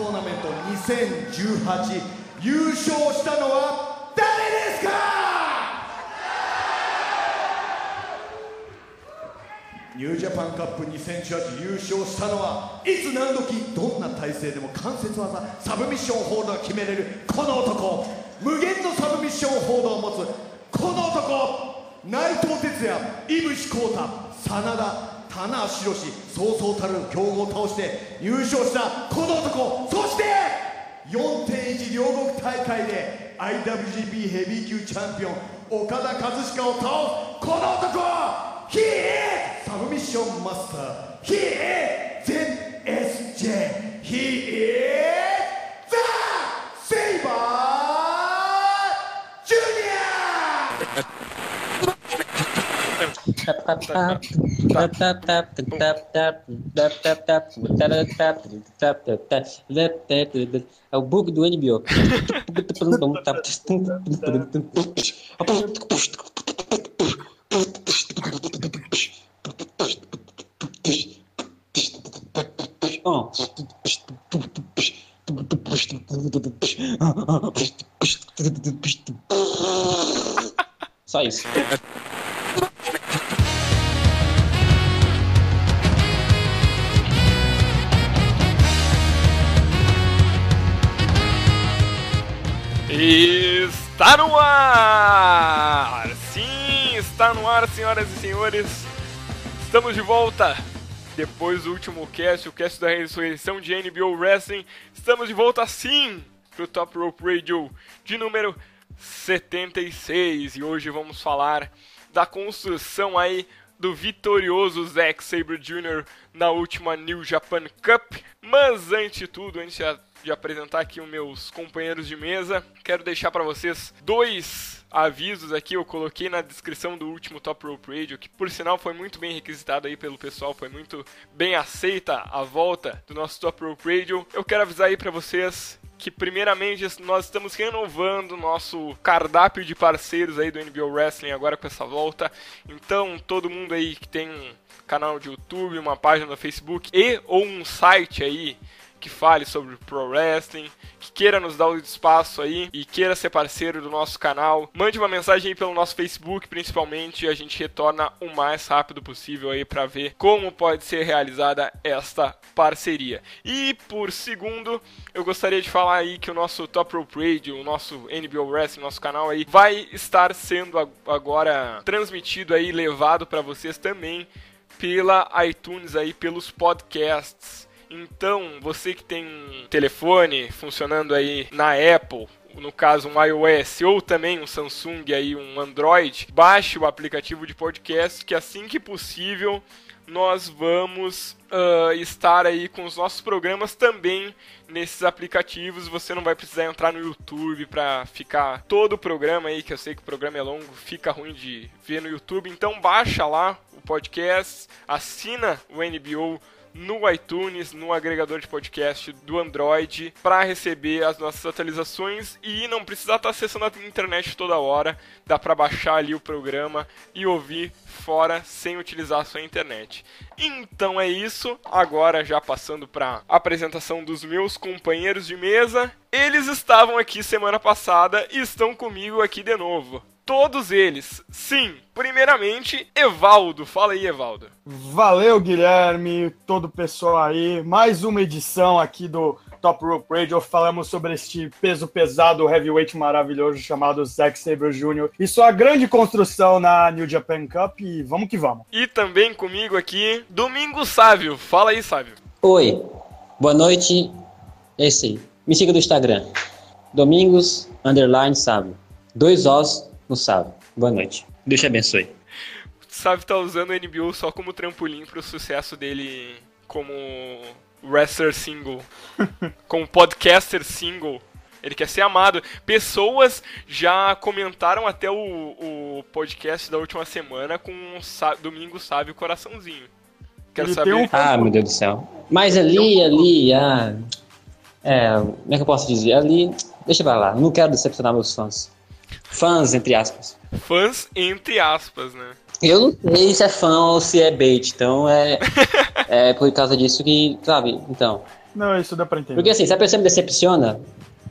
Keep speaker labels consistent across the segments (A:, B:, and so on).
A: トーナメント2018優勝したのは誰ですか？ニュージャパンカップ2018優勝したのはいつ何時どんな体勢でも関節技。サブミッションホールドが決めれる。この男無限のサブミッションホールドを持つこの男内藤哲也井伏浩太真田棚橋宏そうそうたる強豪を倒して優勝したこの男。そして4.1両国大会で IWGP ヘビー級チャンピオン岡田和親を倒すこの男。He is サブミッションマスター。He is ZSJ He is
B: É o bug do NBO. Oh. Só isso.
C: Está no ar! Sim, está no ar, senhoras e senhores. Estamos de volta depois do último cast, o cast da ressurreição de NBO Wrestling. Estamos de volta sim pro Top Rope Radio de número 76 e hoje vamos falar da construção aí do vitorioso Zack Sabre Jr. na última New Japan Cup. Mas antes de tudo, antes de apresentar aqui os meus companheiros de mesa, quero deixar para vocês dois avisos aqui, eu coloquei na descrição do último Top Rope Radio, que por sinal foi muito bem requisitado aí pelo pessoal, foi muito bem aceita a volta do nosso Top Rope Radio. Eu quero avisar aí para vocês que primeiramente nós estamos renovando nosso cardápio de parceiros aí do NBO Wrestling agora com essa volta. Então, todo mundo aí que tem um canal de YouTube, uma página no Facebook e ou um site aí que fale sobre pro wrestling, que queira nos dar o espaço aí e queira ser parceiro do nosso canal, mande uma mensagem aí pelo nosso Facebook, principalmente, e a gente retorna o mais rápido possível aí para ver como pode ser realizada esta parceria. E por segundo, eu gostaria de falar aí que o nosso Top Rope Radio, o nosso NBO Wrestling, nosso canal aí, vai estar sendo agora transmitido aí, levado para vocês também pela iTunes aí, pelos podcasts. Então, você que tem um telefone funcionando aí na Apple, no caso um iOS ou também um Samsung aí um Android, baixe o aplicativo de podcast que assim que possível nós vamos uh, estar aí com os nossos programas também nesses aplicativos. Você não vai precisar entrar no YouTube para ficar todo o programa aí, que eu sei que o programa é longo, fica ruim de ver no YouTube. Então baixa lá o podcast, assina o NBO no iTunes, no agregador de podcast do Android, para receber as nossas atualizações e não precisar estar tá acessando a internet toda hora. Dá para baixar ali o programa e ouvir fora sem utilizar a sua internet. Então é isso. Agora já passando para apresentação dos meus companheiros de mesa. Eles estavam aqui semana passada e estão comigo aqui de novo todos eles. Sim, primeiramente, Evaldo. Fala aí, Evaldo.
D: Valeu, Guilherme, todo o pessoal aí. Mais uma edição aqui do Top Rope Radio. Falamos sobre este peso pesado heavyweight maravilhoso chamado Zack Sabre Jr. e sua grande construção na New Japan Cup. E vamos que vamos.
C: E também comigo aqui, Domingo Sávio. Fala aí, Sávio.
B: Oi, boa noite. É isso aí. Me siga no Instagram. Domingos, underline, Sávio. Dois ossos no Sábio. Boa noite. Deus te abençoe.
C: O Sábio tá usando o NBO só como trampolim pro sucesso dele como wrestler single, como podcaster single. Ele quer ser amado. Pessoas já comentaram até o, o podcast da última semana com um Sá, Domingo Sábio Coraçãozinho. Quero Ele saber. Um...
B: Ah, meu Deus do céu. Mas ali, ali, ah. É, como é que eu posso dizer? Ali, deixa pra lá. não quero decepcionar meus fãs. Fãs, entre aspas.
C: Fãs, entre aspas, né?
B: Eu não sei se é fã ou se é bait, então é, é por causa disso que, sabe? Então,
D: Não, isso dá pra entender.
B: Porque assim, se a pessoa me decepciona,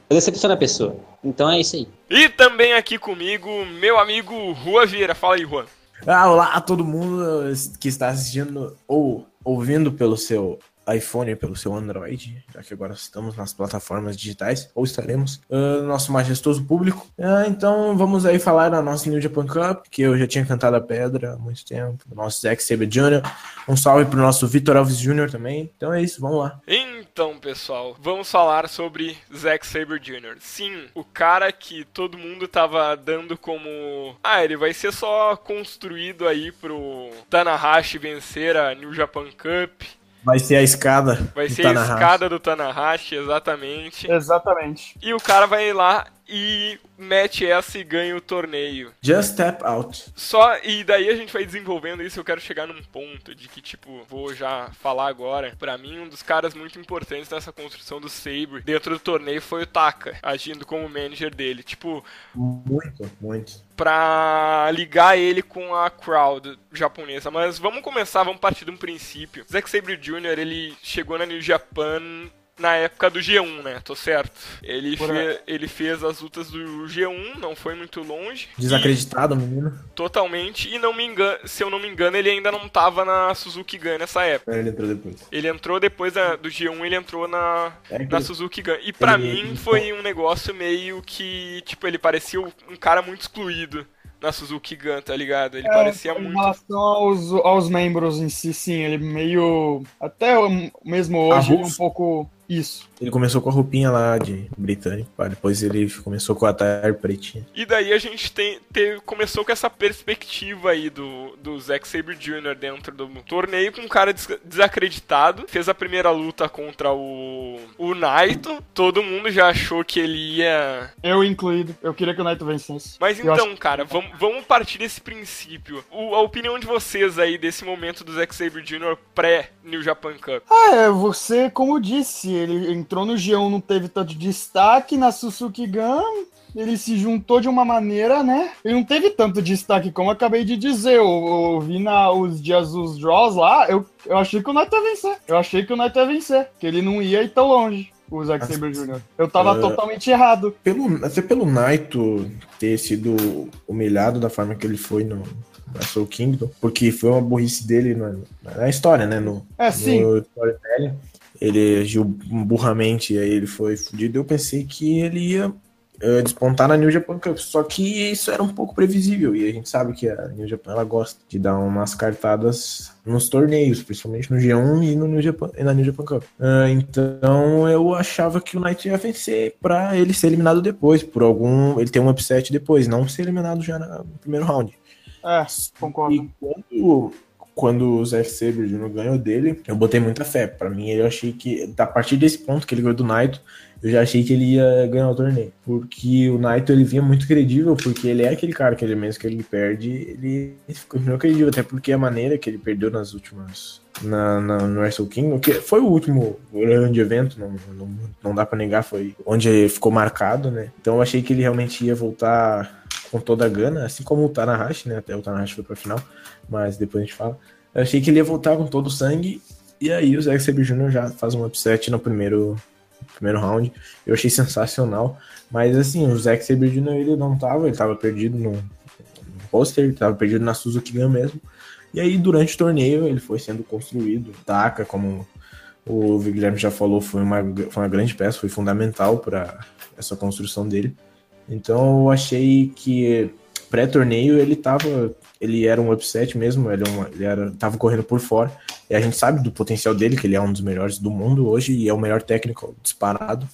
B: eu decepciono a pessoa. Então é isso aí.
C: E também aqui comigo, meu amigo Rua Vieira. Fala aí, Juan.
E: Ah, olá a todo mundo que está assistindo ou ouvindo pelo seu iPhone, pelo seu Android, já que agora estamos nas plataformas digitais, ou estaremos, uh, nosso majestoso público. Uh, então vamos aí falar da nossa New Japan Cup, que eu já tinha cantado a pedra há muito tempo, do nosso Zack Sabre Jr. Um salve pro nosso Vitor Alves Jr. também. Então é isso, vamos lá.
C: Então, pessoal, vamos falar sobre Zack Sabre Jr. Sim, o cara que todo mundo tava dando como. Ah, ele vai ser só construído aí pro Tanahashi vencer a New Japan Cup.
E: Vai ser a escada.
C: Vai ser a escada do Tanahashi, exatamente.
D: Exatamente.
C: E o cara vai lá e mete essa e ganha o torneio.
E: Just step out.
C: Só, e daí a gente vai desenvolvendo isso, eu quero chegar num ponto de que, tipo, vou já falar agora. Para mim, um dos caras muito importantes nessa construção do Sabre dentro do torneio foi o Taka, agindo como manager dele. Tipo.
E: Muito, muito.
C: Pra ligar ele com a crowd japonesa. Mas vamos começar, vamos partir de um princípio. Zack Sabre Jr., ele chegou na New Japan na época do G1, né? Tô certo. Ele, fe ele fez as lutas do G1, não foi muito longe.
E: Desacreditado, menino.
C: Totalmente. E não me engano, se eu não me engano, ele ainda não tava na Suzuki Gun nessa época.
E: É, ele entrou depois.
C: Ele entrou depois da, do G1, ele entrou na, é na Suzuki Gun. E pra ele... mim foi um negócio meio que, tipo, ele parecia um cara muito excluído na Suzuki Gun, tá ligado? Ele é, parecia
D: em
C: muito.
D: Em relação aos, aos membros em si, sim, ele meio. Até mesmo hoje, ele é um pouco isso.
E: Ele começou com a roupinha lá de britânico, pá. depois ele começou com a tire pretinha.
C: E daí a gente tem, tem, começou com essa perspectiva aí do, do Zack Sabre Jr. dentro do torneio, com um cara des desacreditado. Fez a primeira luta contra o, o Naito. Todo mundo já achou que ele ia.
D: Eu incluído. Eu queria que o Naito vencesse.
C: Mas então, acho... cara, vamos, vamos partir desse princípio. O, a opinião de vocês aí desse momento do Zack Sabre Jr. pré-New Japan Cup.
D: Ah, é, você, como disse, ele entrou no G1, não teve tanto destaque, na Suzuki Gun ele se juntou de uma maneira, né? Ele não teve tanto destaque, como eu acabei de dizer. Eu, eu vi na, os dias dos draws lá, eu, eu achei que o Naito ia vencer. Eu achei que o Naito ia vencer, que ele não ia ir tão longe. O Zack Sabre Jr. Eu tava uh, totalmente errado.
E: Pelo, até pelo Naito ter sido humilhado da forma que ele foi no, na Soul Kingdom, porque foi uma burrice dele na, na história, né? No,
D: é, sim.
E: No storytelling ele agiu burramente e aí ele foi fudido. Eu pensei que ele ia uh, despontar na New Japan Cup, só que isso era um pouco previsível e a gente sabe que a New Japan ela gosta de dar umas cartadas nos torneios, principalmente no G1 e no New Japan, e na New Japan Cup. Uh, então eu achava que o Knight ia vencer para ele ser eliminado depois, por algum, ele ter um upset depois, não ser eliminado já no primeiro round.
D: É, concordo.
E: E quando quando o Zack Sabre Jr. ganhou dele, eu botei muita fé. Para mim, eu achei que, a partir desse ponto que ele ganhou do Naito, eu já achei que ele ia ganhar o torneio. Porque o Naito, ele vinha muito credível, porque ele é aquele cara que ele mesmo que ele perde, ele continua credível, até porque a maneira que ele perdeu nas últimas... Na, na, no Wrestle Kingdom, que foi o último grande evento, não, não, não dá para negar, foi onde ficou marcado, né? Então eu achei que ele realmente ia voltar com toda a gana, assim como o Tanahashi, né? Até o Tanahashi foi pra final mas depois a gente fala. Eu achei que ele ia voltar com todo o sangue, e aí o Zack Sabre Jr. já faz um upset no primeiro, primeiro round. Eu achei sensacional, mas assim, o Zack Sabre Jr. ele não tava, ele tava perdido no, no roster, ele tava perdido na Suzuki Gun mesmo. E aí, durante o torneio, ele foi sendo construído. Taka, como o Guilherme já falou, foi uma, foi uma grande peça, foi fundamental para essa construção dele. Então, eu achei que pré-torneio ele tava ele era um upset mesmo, ele, é uma, ele era, tava correndo por fora. E a gente sabe do potencial dele, que ele é um dos melhores do mundo hoje e é o melhor técnico disparado.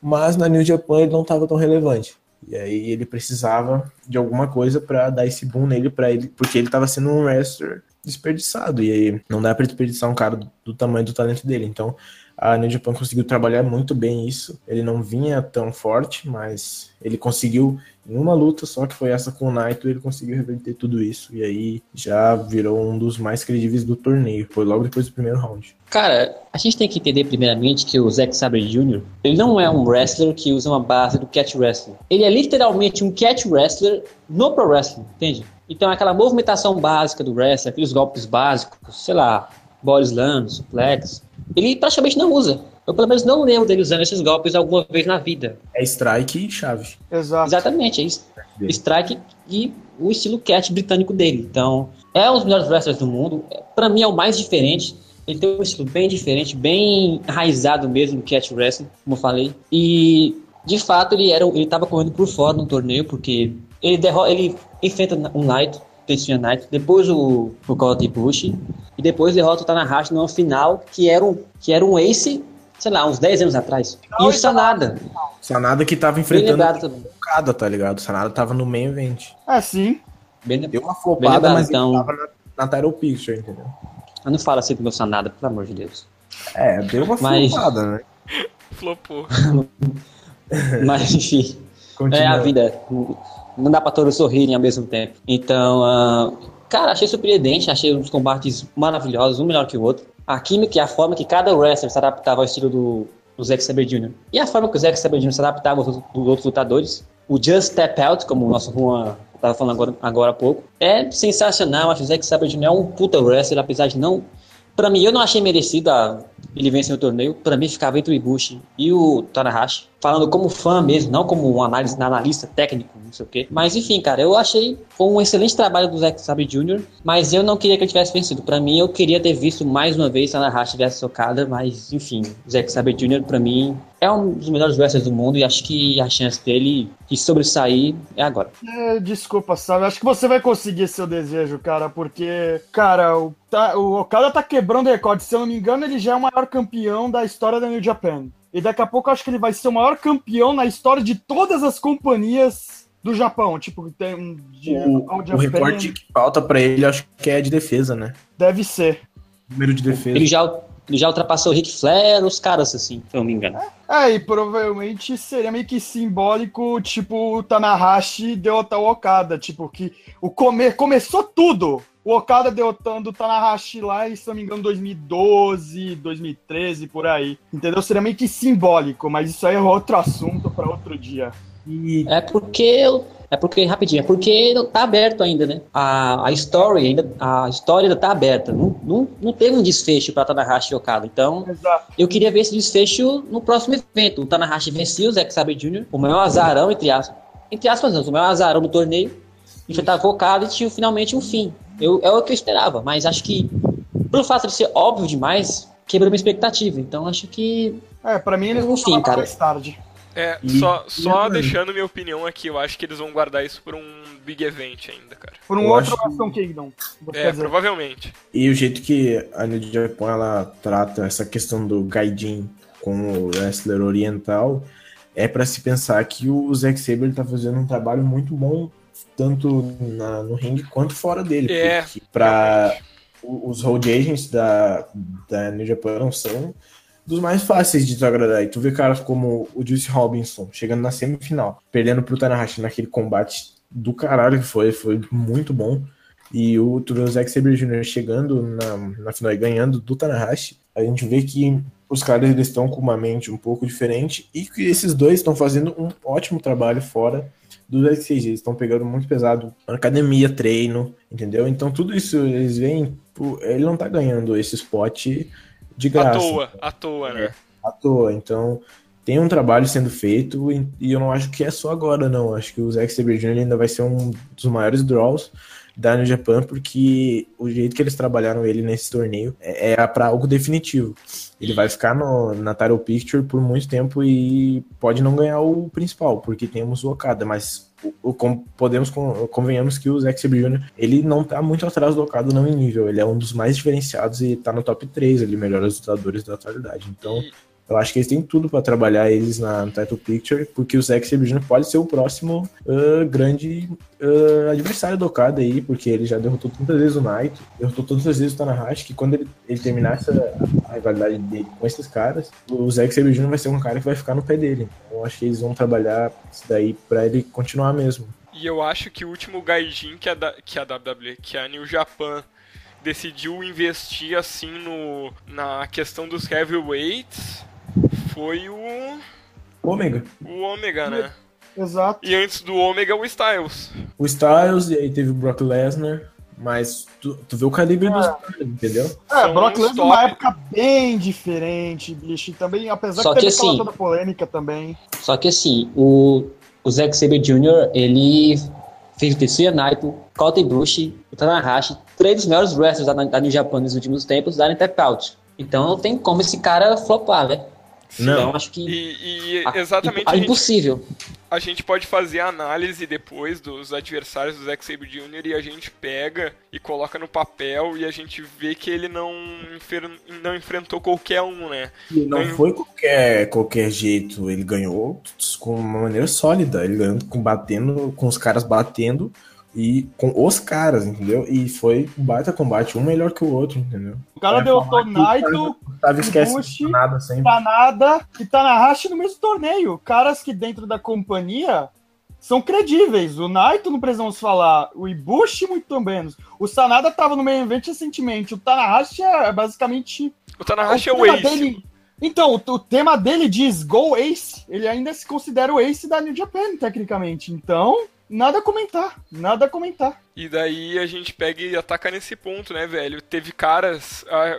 E: Mas na New Japan ele não estava tão relevante. E aí ele precisava de alguma coisa para dar esse boom nele para ele, porque ele estava sendo um wrestler desperdiçado. E aí não dá para desperdiçar um cara do, do tamanho do talento dele. Então a New Japan conseguiu trabalhar muito bem isso. Ele não vinha tão forte, mas ele conseguiu em uma luta só, que foi essa com o Naito, ele conseguiu reverter tudo isso. E aí já virou um dos mais credíveis do torneio. Foi logo depois do primeiro round.
B: Cara, a gente tem que entender primeiramente que o Zack Sabre Jr. ele não é um wrestler que usa uma base do catch wrestling. Ele é literalmente um catch wrestler no pro wrestling, entende? Então aquela movimentação básica do wrestler, aqueles golpes básicos, sei lá, ball slam, suplex, ele praticamente não usa. Eu pelo menos não lembro dele usando esses golpes alguma vez na vida.
E: É strike e chave.
D: Exato.
B: Exatamente, é isso. Strike e o estilo cat britânico dele. Então, é um dos melhores wrestlers do mundo. Pra mim é o mais diferente. Ele tem um estilo bem diferente, bem enraizado mesmo no cat wrestling, como eu falei. E, de fato, ele era ele tava correndo por fora no torneio, porque ele, derro ele enfrenta um Knight, Tetsuya Knight, depois o, o Kota Bush, e depois derrota o Tanahashi numa final, que era um, que era um ace, sei lá, uns 10 anos atrás. e o Sanada.
E: Sanada que tava enfrentando Okada, tá ligado? O Sanada tava no main event.
D: É, sim.
B: Bem,
E: Deu uma flopada,
B: lembrado,
E: mas
B: então.
E: ele tava na, na title picture, entendeu?
B: eu não falo assim do meu Sanada, pelo amor de Deus.
E: É, deu uma
B: Mas-
E: flopada, né?
C: Flopou.
B: Mas, enfim.
E: Continua.
B: É a vida. Não dá pra todos sorrirem ao mesmo tempo. Então, ah, cara, achei surpreendente, achei os combates maravilhosos, um melhor que o outro. A química e a forma que cada wrestler se adaptava ao estilo do, do Zack Sabre Jr. E a forma que o Zack Sabre Jr. se adaptava aos dos outros lutadores. O Just Step Out, como o nosso Juan estava falando agora, agora há pouco, é sensacional. Acho que o Zack Sabre Jr. é um puta wrestler, apesar de não. Pra mim, eu não achei merecido a- ele vencer o torneio. Pra mim, ficava entre o Ibushi e o Tanahashi. Falando como fã mesmo, não como um análise, analista técnico, não sei o quê. Mas enfim, cara, eu achei um excelente trabalho do Zack Sabre Jr., mas eu não queria que ele tivesse vencido. Pra mim, eu queria ter visto mais uma vez Tanahashi versus Okada, mas enfim, o Zack Sabre Jr., pra mim, é um dos melhores wrestlers do mundo e acho que a chance dele de sobressair é agora.
D: É, desculpa, sabe? Acho que você vai conseguir seu desejo, cara, porque, cara, o, tá, o Okada tá quebrando recorde. Se eu não me engano, ele já é o maior campeão da história da New Japan. E daqui a pouco eu acho que ele vai ser o maior campeão na história de todas as companhias do Japão. Tipo, tem um de
E: O, o
D: Japan,
E: recorde que falta pra ele, acho que é de defesa, né?
D: Deve ser.
E: Número de defesa.
B: Ele já, ele já ultrapassou o Ric Flair, os caras assim, se eu não me engano.
D: É, e provavelmente seria meio que simbólico, tipo, o Tanahashi derrotar o Okada. Tipo, que o come... começou tudo. O Okada derrotando o Tanahashi lá, em, se não me engano, 2012, 2013, por aí. Entendeu? Seria meio que simbólico, mas isso aí é outro assunto para outro dia.
E: E
B: É porque. É porque, rapidinho, é porque não tá aberto ainda, né? A, a story ainda. A história ainda tá aberta. Não, não, não teve um desfecho pra Tanahashi e Okada. Então,
D: Exato.
B: eu queria ver esse desfecho no próximo evento. O Tanahashi vencia o Zack Sabre Jr., o maior azarão, entre aspas. Entre aspas, não, o maior azarão do torneio. Enfrentava o Okada e tinha finalmente um fim. Eu, é o que eu esperava, mas acho que, pelo fato de ser óbvio demais, quebrou minha expectativa. Então, acho que.
D: É, pra mim eles vão falar
B: cara.
D: mais tarde.
C: É,
E: E-
C: só, só deixando minha opinião aqui, eu acho que eles vão guardar isso por um big event ainda, cara.
D: Por um
E: Eu
D: outro
E: acho que-
D: Kingdom.
C: É, provavelmente.
E: E o jeito que a New Japan ela trata essa questão do Gaijin como wrestler oriental é para se pensar que o Zack Sabre tá fazendo um trabalho muito bom tanto na- no ringue quanto fora dele.
C: É,
E: porque pra o- os road agents da, da New Japan são dos mais fáceis de desagradar. E tu vê caras como o Juice Robinson chegando na semifinal, perdendo pro Tanahashi naquele combate do caralho que foi, foi muito bom. E o, tu vê o Zack Sabre Jr. chegando na, na final e ganhando do Tanahashi, a gente vê que os caras eles estão com uma mente um pouco diferente e que esses dois estão fazendo um ótimo trabalho fora do backstage. Eles estão pegando muito pesado academia, treino, entendeu? Então tudo isso eles veem, pô, ele não tá ganhando esse spot de
C: À
E: graça
C: toa, à toa, né?
E: à toa. Então, tem um trabalho sendo feito e, e eu não acho que é só agora, não. Acho que o Zack Sabre Jr. ainda vai ser um dos maiores draws da New Japan, porque o jeito que eles trabalharam ele nesse torneio é, é para algo definitivo. Ele vai ficar no, na title picture por muito tempo e pode não ganhar o principal, porque temos o Okada, mas o, o- podemos con- convenhamos que o Zack Jr. ele não tá muito atrás do Okada não em nível, ele é um dos mais diferenciados e tá no top 3 ali, melhores lutadores da atualidade. Então, eu acho que eles têm tudo pra trabalhar eles na no title picture, porque o Zack Sabre pode ser o próximo ah, grande ah, adversário do Okada aí, porque ele já derrotou tantas vezes o Naito, derrotou tantas vezes o Tanahashi, que quando ele, ele terminar essa a rivalidade dele com esses caras, o Zack Sabre vai ser um cara que vai ficar no pé dele. Então eu acho que eles vão trabalhar isso daí pra ele continuar mesmo.
C: E eu acho que o último Gaijin que a, que a WWE, que a New Japan decidiu investir assim no na questão dos heavyweights foi o
E: Ômega.
C: o Omega, né?
D: Exato.
C: E antes do Omega o Styles.
E: O Styles, e aí teve o Brock Lesnar, Mas tu, tu vê o calibre dos caras, entendeu?
D: É,
C: São
D: Brock Lesnar
C: top.
D: numa época bem diferente, bicho. E também, apesar
B: Só
D: que teve
B: assim-
D: toda polêmica também.
B: Só que assim, o, o Zack Sabre Jr., ele fez o Tetsuya Naito, Kota Ibushi, o Tanahashi, três dos melhores wrestlers da, da New Japan nos últimos tempos, darem tap out. Então não tem como esse cara flopar, né?
E: Não.
B: Então acho que
C: E, e
B: a-
C: exatamente
B: a-
C: a gente,
B: impossível.
C: a gente pode fazer a análise depois dos adversários do Zack Sabre Jr. e a gente pega e coloca no papel e a gente vê que ele não, não enfrentou qualquer um, né?
E: E não foi qualquer, qualquer jeito. Ele ganhou com uma maneira sólida. Ele ganhou com, batendo, com os caras batendo e com os caras, entendeu? E foi um baita combate, um melhor que o outro, entendeu?
D: O cara
E: falar que o
D: Naito,
E: Tava esquece
D: Ibushi,
E: nada sempre.
D: Tanada e Tanahashi no mesmo torneio. Caras que dentro da companhia são credíveis. O Naito não precisamos falar, o Ibushi muito menos. O Sanada tava no meio evento recentemente. O Tanahashi é basicamente
C: O Tanahashi é o
D: tema
C: Ace.
D: dele- Então, o, o tema dele diz Go Ace. Ele ainda se considera o Ace da New Japan, tecnicamente. Então, nada a comentar. Nada a comentar.
C: E daí a gente pega e ataca nesse ponto, né, velho? Teve caras. ah,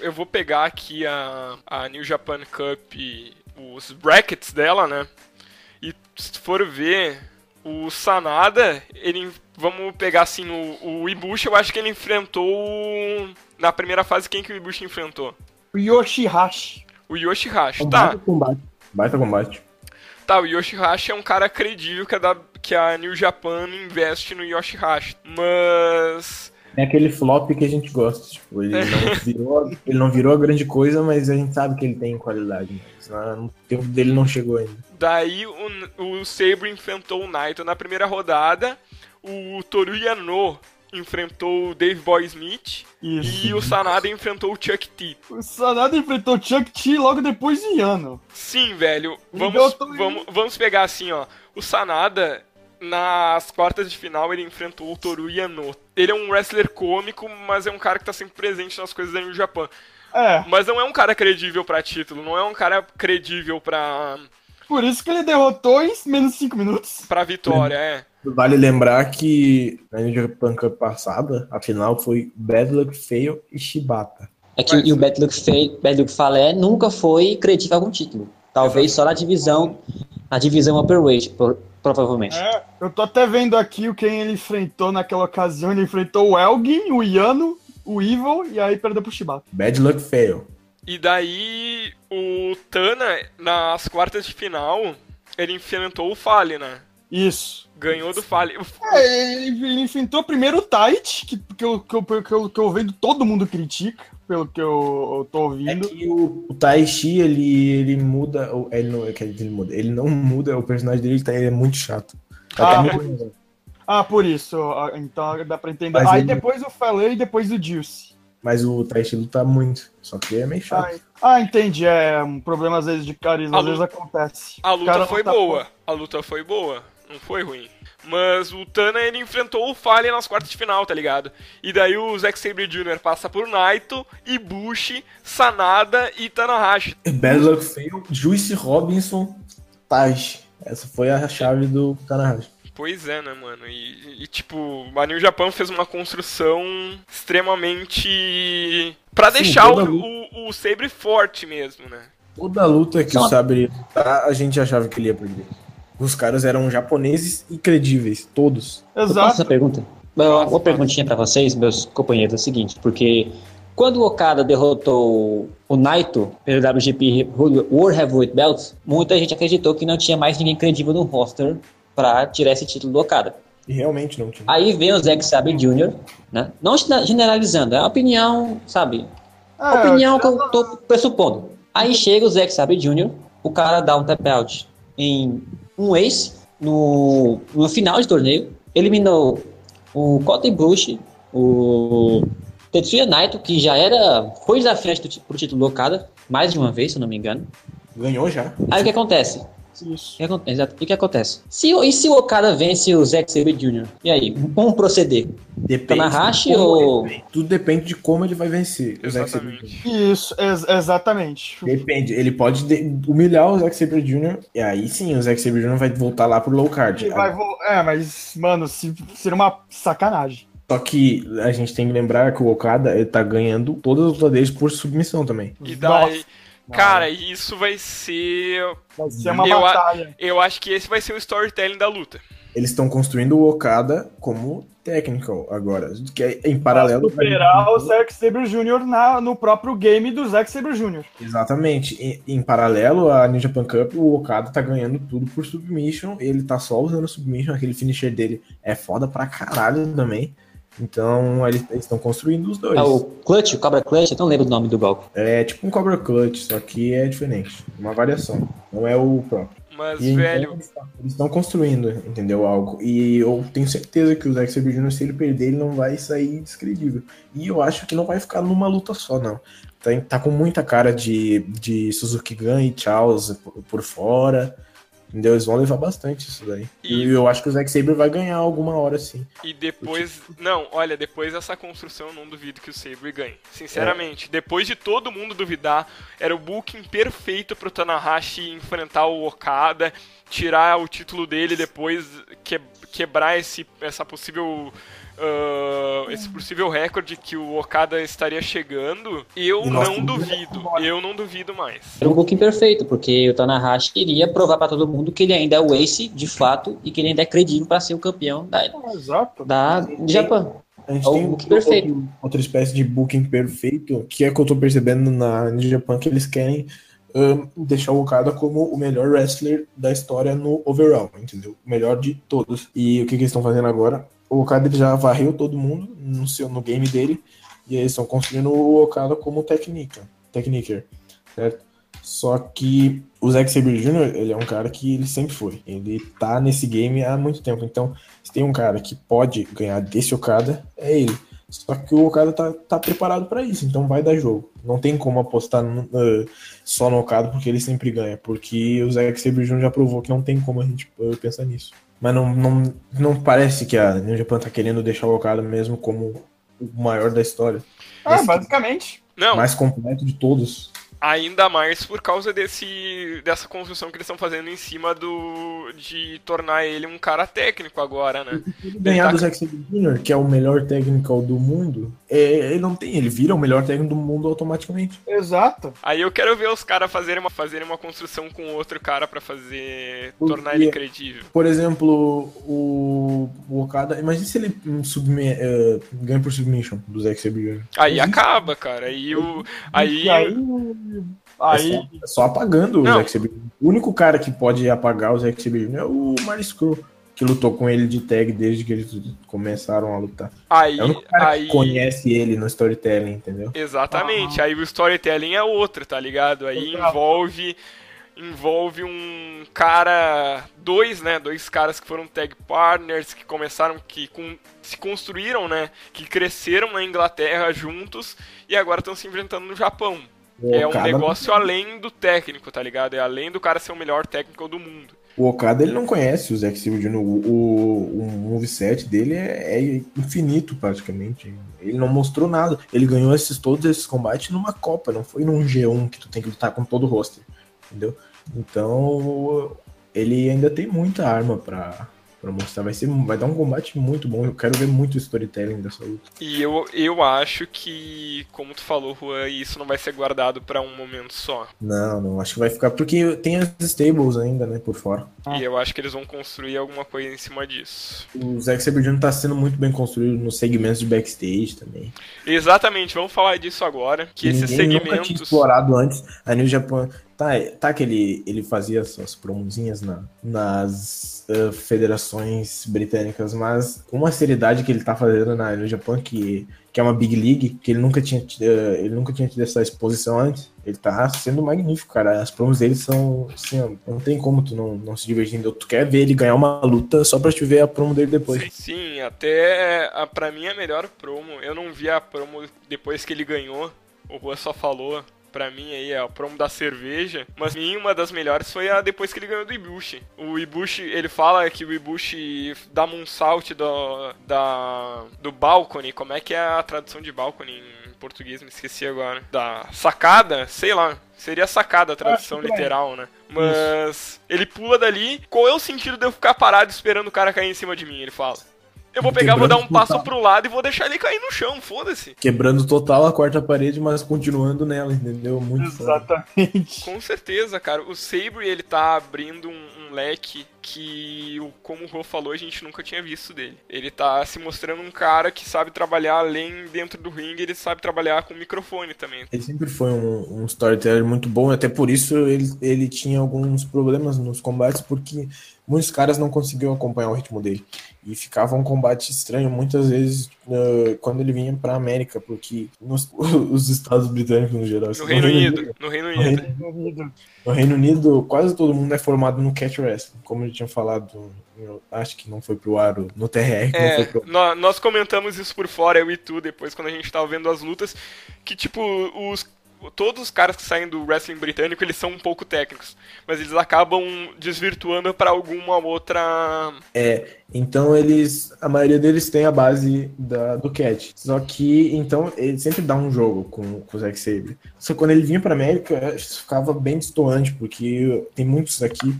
C: eu vou pegar aqui a, a New Japan Cup, os brackets dela, né? E se for ver, o Sanada, ele. Vamos pegar assim, o, o Ibushi, eu acho que ele enfrentou. o- Na primeira fase, quem que o Ibushi enfrentou?
D: O Yoshihashi.
C: O Yoshihashi.
B: Um
C: Tá,
B: baita combate.
E: Baita combate.
C: Tá, o Yoshihashi é um cara credível que a, da- que a New Japan investe no Yoshihashi. Mas.
E: É aquele flop que a gente gosta. Tipo, ele, não virou, ele não virou a grande coisa, mas a gente sabe que ele tem qualidade. Mas ah, o tempo dele não chegou ainda.
C: Daí o, o Sabre enfrentou o Naito na primeira rodada. O Toru Yano enfrentou o Dave Boy Smith.
D: Isso.
C: E o Sanada enfrentou o Chuck T.
D: O Sanada enfrentou Chuck T logo depois de Yano.
C: Sim, velho.
D: Então,
C: Vamos, vamos, vamos pegar assim, ó. O Sanada, nas quartas de final, ele enfrentou o Toru Yano. Ele é um wrestler cômico, mas é um cara que tá sempre presente nas coisas da New Japan.
D: É,
C: Mas não é um cara credível pra título, não é um cara credível pra,
D: por isso que ele derrotou em menos de 5 minutos.
C: pra vitória, é.
E: Vale lembrar que na Japan Cup passada, a final foi Bad Luck Fail e Shibata.
B: É que
C: Mas-
B: e o Bad Luck, Fay, Bad Luck Falé nunca foi credível a algum título. Talvez só na divisão, na divisão upperweight, pro- provavelmente.
D: É, eu tô até vendo aqui o quem ele enfrentou naquela ocasião. Ele enfrentou o Elgin, o Yano, o Evil e aí perdeu pro Shibata.
E: Bad Luck Fail.
C: E daí o Tana, nas quartas de final, ele enfrentou o Fale, né?
D: Isso.
C: Ganhou do Fale.
D: É, ele, ele enfrentou primeiro o Tite, que, que, eu, que, eu, que, eu, que eu vendo todo mundo critica, pelo que eu, eu tô
E: É
D: ouvindo.
E: que o, o Taishi, ele, ele muda. Ele não, ele muda. Ele não muda, o personagem dele tá, ele é muito chato.
D: Ah, por
E: muito-
D: Ah, por isso. Então dá pra entender.
E: Mas
D: aí
E: ele-
D: depois o Falei e depois o Juice.
E: Mas o Taishi luta muito. Só que é meio chato.
D: Ah, ah, entendi. É um problema às vezes de carisma,
C: A
D: às vezes
C: lu-
D: acontece.
C: A luta foi
D: tá-
C: boa. A luta foi boa. Não foi ruim. Mas o Tana, ele enfrentou o Fale nas quartas de final, tá ligado? E daí o Zack Sabre Jr. passa por Naito, Ibushi, Sanada e Tanahashi.
E: Bad Luck Fail, Juice Robinson, Taishi. Essa foi a chave do Tanahashi.
C: Pois é, né, mano? E, e, tipo, a New Japan fez uma construção extremamente. pra
E: Sim,
C: deixar o, o, o Sabre forte mesmo, né?
E: Toda luta que
B: Só-
E: o Sabre ia lutar, a gente achava que ele ia perder. Os caras eram japoneses e credíveis, todos.
B: Eu posso essa
D: Exato.
B: pergunta? Uma, uma perguntinha pra vocês, meus companheiros, é o seguinte, porque quando o Okada derrotou o Naito pelo WGP World Heavyweight Belt, muita gente acreditou que não tinha mais ninguém credível no roster pra tirar esse título do Okada.
E: E realmente não tinha.
B: Aí vem o Zack Sabre Jr., né? Não generalizando, é uma opinião, sabe?
D: É,
B: opinião que eu tô pressupondo. Aí chega o Zack Sabre Jr., o cara dá um tap out em um ace no, no final de torneio, eliminou o Kota Ibushi, o Tetsuya Naito, que já era, foi desafiante do, ti- pro título do Okada, mais de uma vez, se eu não me engano.
E: Ganhou já.
B: Aí o que acontece?
D: Isso.
B: O que aconte- Exato. E o que acontece? Se, e se o Okada vence o Zack Sabre Jr.? E aí, como proceder?
E: Depende.
B: Tanahashi
E: de como
B: ou-
E: ele- Tudo depende de como ele vai vencer. o Zack Sabre
C: Exatamente.
E: Jr.
D: Isso, ex- exatamente.
E: Depende. Ele pode de- humilhar o Zack Sabre Jr. E aí sim, o Zack Sabre Jr. vai voltar lá pro low card.
D: Ele vai vo- É, mas, mano, se, seria uma sacanagem.
E: Só que a gente tem que lembrar que o Okada ele tá ganhando todas as lutas dele por submissão também.
C: E daí, cara, isso vai ser.
D: Vai ser uma
C: Eu a-
D: batalha.
C: Eu acho que esse vai ser o storytelling da luta.
E: Eles estão construindo o Okada como technical agora. Que é em paralelo.
D: Superar o Zack Sabre Jr. Na, no próprio game do Zack Sabre Jr.
E: Exatamente. Em, em paralelo à Ninja Pan Cup, o Okada tá ganhando tudo por submission. Ele tá só usando submission. Aquele finisher dele é foda pra caralho também. Então eles estão construindo os dois.
B: Ah, o Clutch, o Cobra Clutch, eu não lembro do nome do golpe.
E: É tipo um Cobra Clutch, só que é diferente. Uma variação. Não é o próprio.
C: Mas,
E: E então,
C: velho,
E: eles tão- eles estão construindo, entendeu? Algo. E eu tenho certeza que o Zack Sabre Jr., se ele perder, ele não vai sair descredível. E eu acho que não vai ficar numa luta só, não. Tá, tá com muita cara de, de Suzuki Gun e Charles por, por fora. Entendeu? Eles vão levar bastante isso daí.
C: E-
E: E eu acho que o Zack Sabre vai ganhar alguma hora, sim.
C: e depois. Não, olha, depois dessa construção eu não duvido que o Sabre ganhe. Sinceramente, depois de todo mundo duvidar, era o booking perfeito pro Tanahashi enfrentar o Okada, tirar o título dele depois que, quebrar esse, essa possível. Ah, esse possível recorde que o Okada estaria chegando, eu
E: nós
C: não duvido. Eu não duvido mais.
B: Era um booking perfeito, porque o Tanahashi queria provar pra todo mundo que ele ainda é o Ace, de fato, e que ele ainda é credível pra ser o campeão da,
D: Exato.
B: da Japão.
E: A gente
B: É o
E: tem
B: booking perfeito.
E: outro- outra espécie de booking perfeito, que é que eu tô percebendo na New Japan, que eles querem ahn, deixar o Okada como o melhor wrestler da história no overall, entendeu? O melhor de todos. E o que, que eles estão fazendo agora? O Okada já varreu todo mundo no, seu, no game dele, e eles estão construindo o Okada como techniker, techniker, certo? Só que o Zack Sabre Jr., ele é um cara que ele sempre foi. Ele tá nesse game há muito tempo. Então, se tem um cara que pode ganhar desse Okada, é ele. Só que o Okada tá, tá preparado pra isso, então vai dar jogo. Não tem como apostar no- eh, só no Okada porque ele sempre ganha. Porque o Zack Sabre Jr. já provou que não tem como a gente eh, pensar nisso. Mas não, não, não parece que a New Japan tá querendo deixar o Okada mesmo como o maior da história.
D: É,
E: Esse
D: basicamente.
C: Não,
E: mais completo de todos.
C: Ainda mais por causa desse dessa construção que eles estão fazendo em cima do de tornar ele um cara técnico agora, né?
E: Ele ganhar
C: tá-
E: do Zack Jr., que é o melhor técnico do mundo, é, ele não tem, ele vira o melhor técnico do mundo automaticamente.
D: Exato.
C: Aí eu quero ver os caras fazerem uma, fazerem uma construção com outro cara pra fazer
E: Porque-
C: tornar ele credível.
E: Por exemplo, o, o Okada, imagina se ele subme, eh, ganha por submission do Zack Jr.
C: Aí acaba, cara. Aí o aí,
D: E aí.
E: É
D: Aí.
E: só, é só apagando
C: Não.
E: o Zack Sabre. O único cara que pode apagar o Zack Sabre é o Maris Crew, que lutou com ele de tag desde que eles começaram a lutar.
C: aí
E: É o único cara
C: aí
E: que conhece ele no storytelling, entendeu?
C: Exatamente. Aí o storytelling é outro, tá ligado? Aí
D: Exato.
C: envolve envolve um cara, dois, né, dois caras que foram tag partners, que começaram que com, se construíram, né, que cresceram na Inglaterra juntos e agora estão se enfrentando no Japão.
E: O
C: é um negócio além do técnico, tá ligado? É além do cara ser o melhor técnico do mundo.
E: O Okada ele não conhece o Zack Sabre Jr. O, o, o moveset dele é, é infinito praticamente. Ele não mostrou nada. Ele ganhou esses, todos esses combates numa Copa, não foi num G1 que tu tem que lutar com todo o roster. Entendeu? Então ele ainda tem muita arma pra, pra mostrar. Vai, ser, vai dar um combate muito bom. Eu quero ver muito o storytelling dessa luta.
C: E eu, eu acho que, como tu falou, Juan, isso não vai ser guardado pra um momento só.
E: Não, não, acho que vai ficar. Porque tem as stables ainda, né, por fora.
C: E eu acho que eles vão construir alguma coisa em cima disso.
E: O Zack Sabre Jr. tá sendo muito bem construído nos segmentos de backstage também.
C: Exatamente, vamos falar disso agora. Que esses
E: Ninguém nunca tinha
C: segmentos.
E: explorado antes. A New Japan. Tá, tá que ele, ele fazia suas promozinhas na, nas eh, federações britânicas, mas com uma seriedade que ele tá fazendo na New Japan, que, que é uma Big League, que ele nunca tinha, eh, ele nunca tinha tido essa exposição antes, ele tá sendo magnífico, cara. As promos dele são. Assim, não tem como tu não, não se divertir. Tu quer ver ele ganhar uma luta só pra te ver a promo dele depois.
C: Sim, até a, pra mim a melhor promo. Eu não vi a promo depois que ele ganhou. O Juan só falou. Pra mim aí é a promo da cerveja, mas mim uma das melhores foi a depois que ele ganhou do Ibushi. O Ibushi, ele fala que o Ibushi dá moonsault do, da, do balcony, como é que é a tradução de balcony em português, me esqueci agora. Da sacada, sei lá, seria sacada a tradução
D: é.
C: literal, né? Mas ele pula dali, qual é o sentido de eu ficar parado esperando o cara cair em cima de mim, ele fala. Eu vou pegar, vou dar um passo
E: total.
C: pro lado e vou deixar ele cair no chão, foda-se.
E: Quebrando total a quarta parede, mas continuando nela, entendeu? Muito foda.
D: Exatamente.
C: Com certeza, cara. O Sabre, ele tá abrindo um, um leque que, o- como o Rô falou, a gente nunca tinha visto dele. Ele tá se mostrando um cara que sabe trabalhar além dentro do ringue, ele sabe trabalhar com microfone também.
E: Ele sempre foi um, um storyteller muito bom, até por isso ele, ele tinha alguns problemas nos combates, porque muitos caras não conseguiam acompanhar o ritmo dele. E ficava um combate estranho muitas vezes eh, quando ele vinha pra América, porque nos, os estados britânicos no geral.
C: No Reino Unido. No Reino
E: no
C: Unido.
E: Reino, no Reino Unido, quase todo mundo é formado no catch wrestling, como eu tinha falado, eu acho que não foi pro ar, no foi
C: É,
E: pro
C: nó- nós comentamos isso por fora, eu e tu, depois, quando a gente tava vendo as lutas, que, tipo, os todos os caras que saem do wrestling britânico, eles são um pouco técnicos, mas eles acabam desvirtuando pra alguma outra...
E: Então eles, a maioria deles tem a base da, do Cat. Só que então ele sempre dá um jogo com, com o Zack Sabre. Só que quando ele vinha pra América, isso ficava bem distoante, porque tem muitos aqui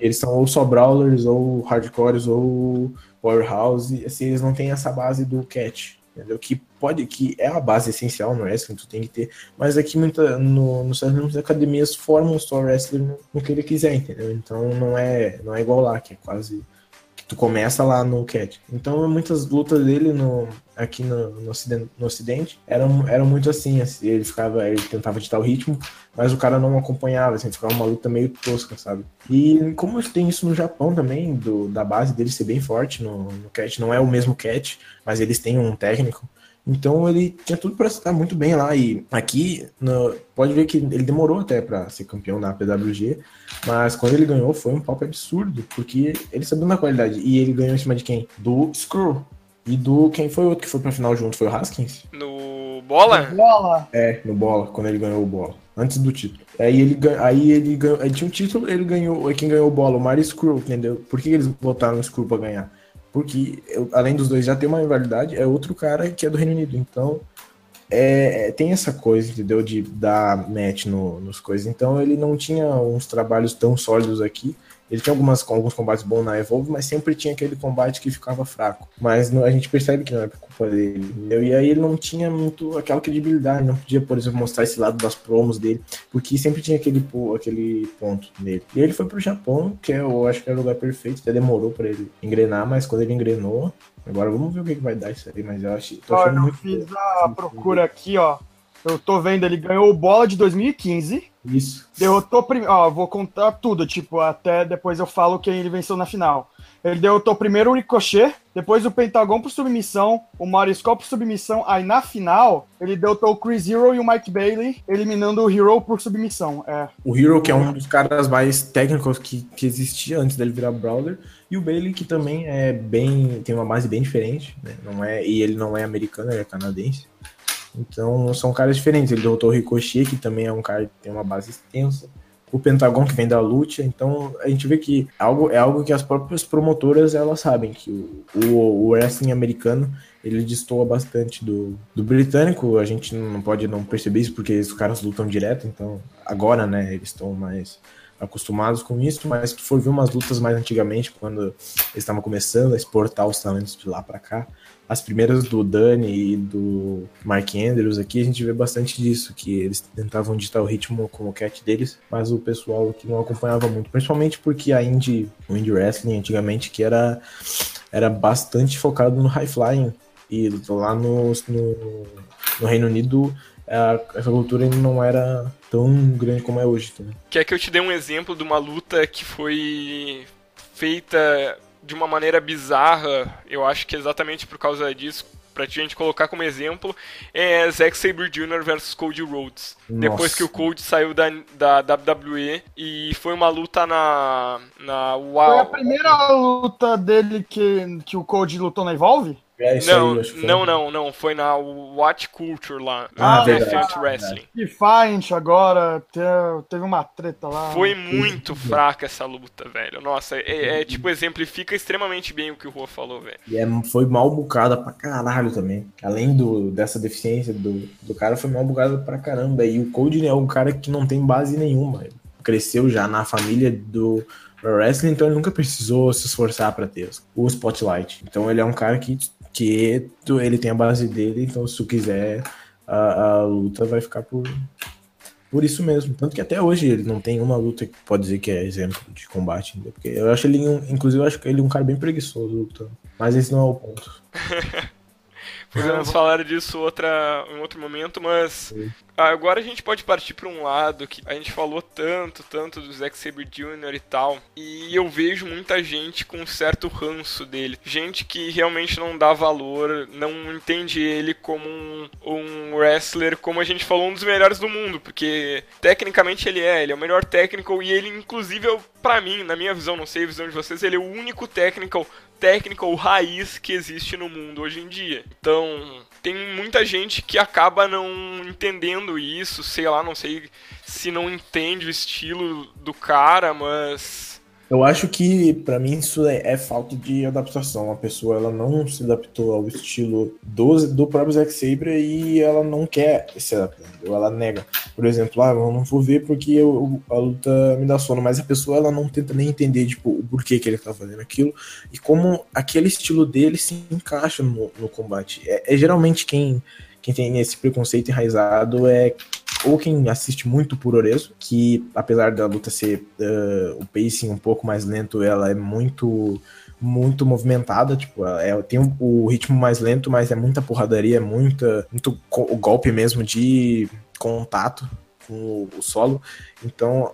E: eles são ou só brawlers, ou hardcores, ou powerhouse. Assim, eles não têm essa base do Cat. Entendeu? Que pode, que é a base essencial no wrestling, tu tem que ter. Mas aqui muita, no, no Estados Unidos, muitas academias formam só wrestler no, que ele quiser, entendeu? Então não é, não é igual lá, que é quase tu começa lá no Cat. Então muitas lutas dele no, aqui no, no, ocidente, no ocidente eram, eram muito assim, assim, ele ficava, ele tentava ditar o ritmo, mas o cara não acompanhava, assim, ficava uma luta meio tosca, sabe? E como tem isso no Japão também, do, da base dele ser bem forte no, no Cat, não é o mesmo Cat, mas eles têm um técnico. Então ele tinha tudo para estar muito bem lá. E aqui, no- pode ver que ele demorou até para ser campeão da PWG, mas quando ele ganhou foi um papo absurdo, porque ele sabia da qualidade. E ele ganhou em cima de quem? Do Screw. E do quem foi outro que foi pra final junto? Foi o Haskins?
C: No bola?
D: Bola.
E: É, no bola, quando ele ganhou o bola. Antes do título. Aí ele, aí ele ganhou. Ele tinha um título, ele ganhou. Quem ganhou o bola? O Mario Screw, entendeu? Por que eles botaram o Screw pra ganhar? Porque, além dos dois já tem uma rivalidade, é outro cara que é do Reino Unido. Então, é, tem essa coisa, entendeu? De dar match no, nos coisas. Então, ele não tinha uns trabalhos tão sólidos aqui. Ele tinha algumas, alguns combates bons na Evolve, mas sempre tinha aquele combate que ficava fraco. Mas não- a gente percebe que não é por culpa dele. entendeu? E aí ele não tinha muito aquela credibilidade, não podia, por exemplo, mostrar esse lado das promos dele, porque sempre tinha aquele, aquele ponto nele. E aí ele foi pro Japão, que é, eu acho que era o lugar perfeito, até demorou pra ele engrenar, mas quando ele engrenou, agora vamos ver o que, que vai dar isso aí, mas eu acho tô
D: Ó, eu fiz a procura aqui, ó. Eu tô vendo, ele ganhou o bola de 2015.
E: Isso.
D: Derrotou primeiro. Ó, vou contar tudo, tipo, até depois eu falo quem ele venceu na final. Ele derrotou primeiro o Ricochet, depois o Pentagon por submissão, o Mariscal por submissão. Aí na final, ele derrotou o Chris Hero e o Mike Bailey, eliminando o Hero por submissão. É.
E: O Hero, que é um dos caras mais técnicos que, que existia antes dele virar Brawler, e o Bailey, que também é bem. tem uma base bem diferente, né? Não é, e ele não é americano, ele é canadense. Então são caras diferentes. Ele derrotou o Ricochet, que também é um cara que tem uma base extensa. O Pentagon, que vem da luta. Então a gente vê que algo, é algo que as próprias promotoras elas sabem, que o, o, o wrestling americano ele destoa bastante do, do britânico. A gente não pode não perceber isso porque os caras lutam direto, então agora, né, eles estão mais acostumados com isso, mas se tu for ver umas lutas mais antigamente, quando eles estavam começando a exportar os talentos de lá pra cá, as primeiras do Dani e do Mark Andrews aqui, a gente vê bastante disso, que eles tentavam digitar o ritmo com o cat deles, mas o pessoal aqui não acompanhava muito, principalmente porque a indie, o indie wrestling antigamente, que era, era bastante focado no high flying, e lá no, no, no Reino Unido essa cultura ainda não era tão grande como é hoje. Tá?
C: Quer que eu te dê um exemplo de uma luta que foi feita de uma maneira bizarra? Eu acho que é exatamente por causa disso, pra gente colocar como exemplo, é Zack Sabre Jr. versus Cody Rhodes. Depois
E: Nossa.
C: que o Cody saiu da, da WWE e foi uma luta na. na
D: Foi a
C: Uau.
D: primeira luta dele que, que o Code lutou na Evolve?
E: É isso
C: Não,
E: aí,
C: não, não, não. Foi na Watch Culture lá.
E: Ah,
C: Defiant Wrestling.
D: Defiant agora, te- teve uma treta lá.
C: Foi muito fraca essa luta, velho. Nossa, é, é, tipo, exemplifica extremamente bem o que o Rua falou, velho.
E: E é, foi mal bucada pra caralho também. Além do, dessa deficiência do, do cara, foi mal bucada pra caramba. E o Cody é um cara que não tem base nenhuma. cresceu já na família do wrestling, então ele nunca precisou se esforçar para ter o spotlight. Então ele é um cara que, que ele tem a base dele, então se tu quiser a, a luta vai ficar por, por isso mesmo. Tanto que até hoje ele não tem uma luta que pode dizer que é exemplo de combate. Porque eu acho ele, inclusive, eu acho que ele é um cara bem preguiçoso lutando. Mas esse não é o ponto.
C: Podemos falar disso outra, em outro momento, mas agora a gente pode partir para um lado que a gente falou tanto, tanto do Zack Sabre Jr. e tal, e eu vejo muita gente com um certo ranço dele. Gente que realmente não dá valor, não entende ele como um, um wrestler, como a gente falou, um dos melhores do mundo, porque tecnicamente ele é, ele é o melhor técnico e ele, inclusive, é, para mim, na minha visão, não sei a visão de vocês, ele é o único técnico técnica ou raiz que existe no mundo hoje em dia. Então, tem muita gente que acaba não entendendo isso, sei lá, não sei se não entende o estilo do cara, mas
E: eu acho que, para mim, isso é, é, falta de adaptação. A pessoa ela não se adaptou ao estilo do, do próprio Zack Sabre e ela não quer se adaptar. Ela nega. Por exemplo, ah, eu não vou ver porque eu, a luta me dá sono. Mas a pessoa ela não tenta nem entender tipo, o porquê que ele tá fazendo aquilo e como aquele estilo dele se encaixa no, no combate. É, é geralmente quem, quem tem esse preconceito enraizado é ou quem assiste muito por Orezo, que apesar da luta ser uh, o pacing um pouco mais lento, ela é muito muito movimentada, tipo, é, tem o, o ritmo mais lento, mas é muita porradaria, é muita, muito o golpe mesmo de contato com o, o solo. Então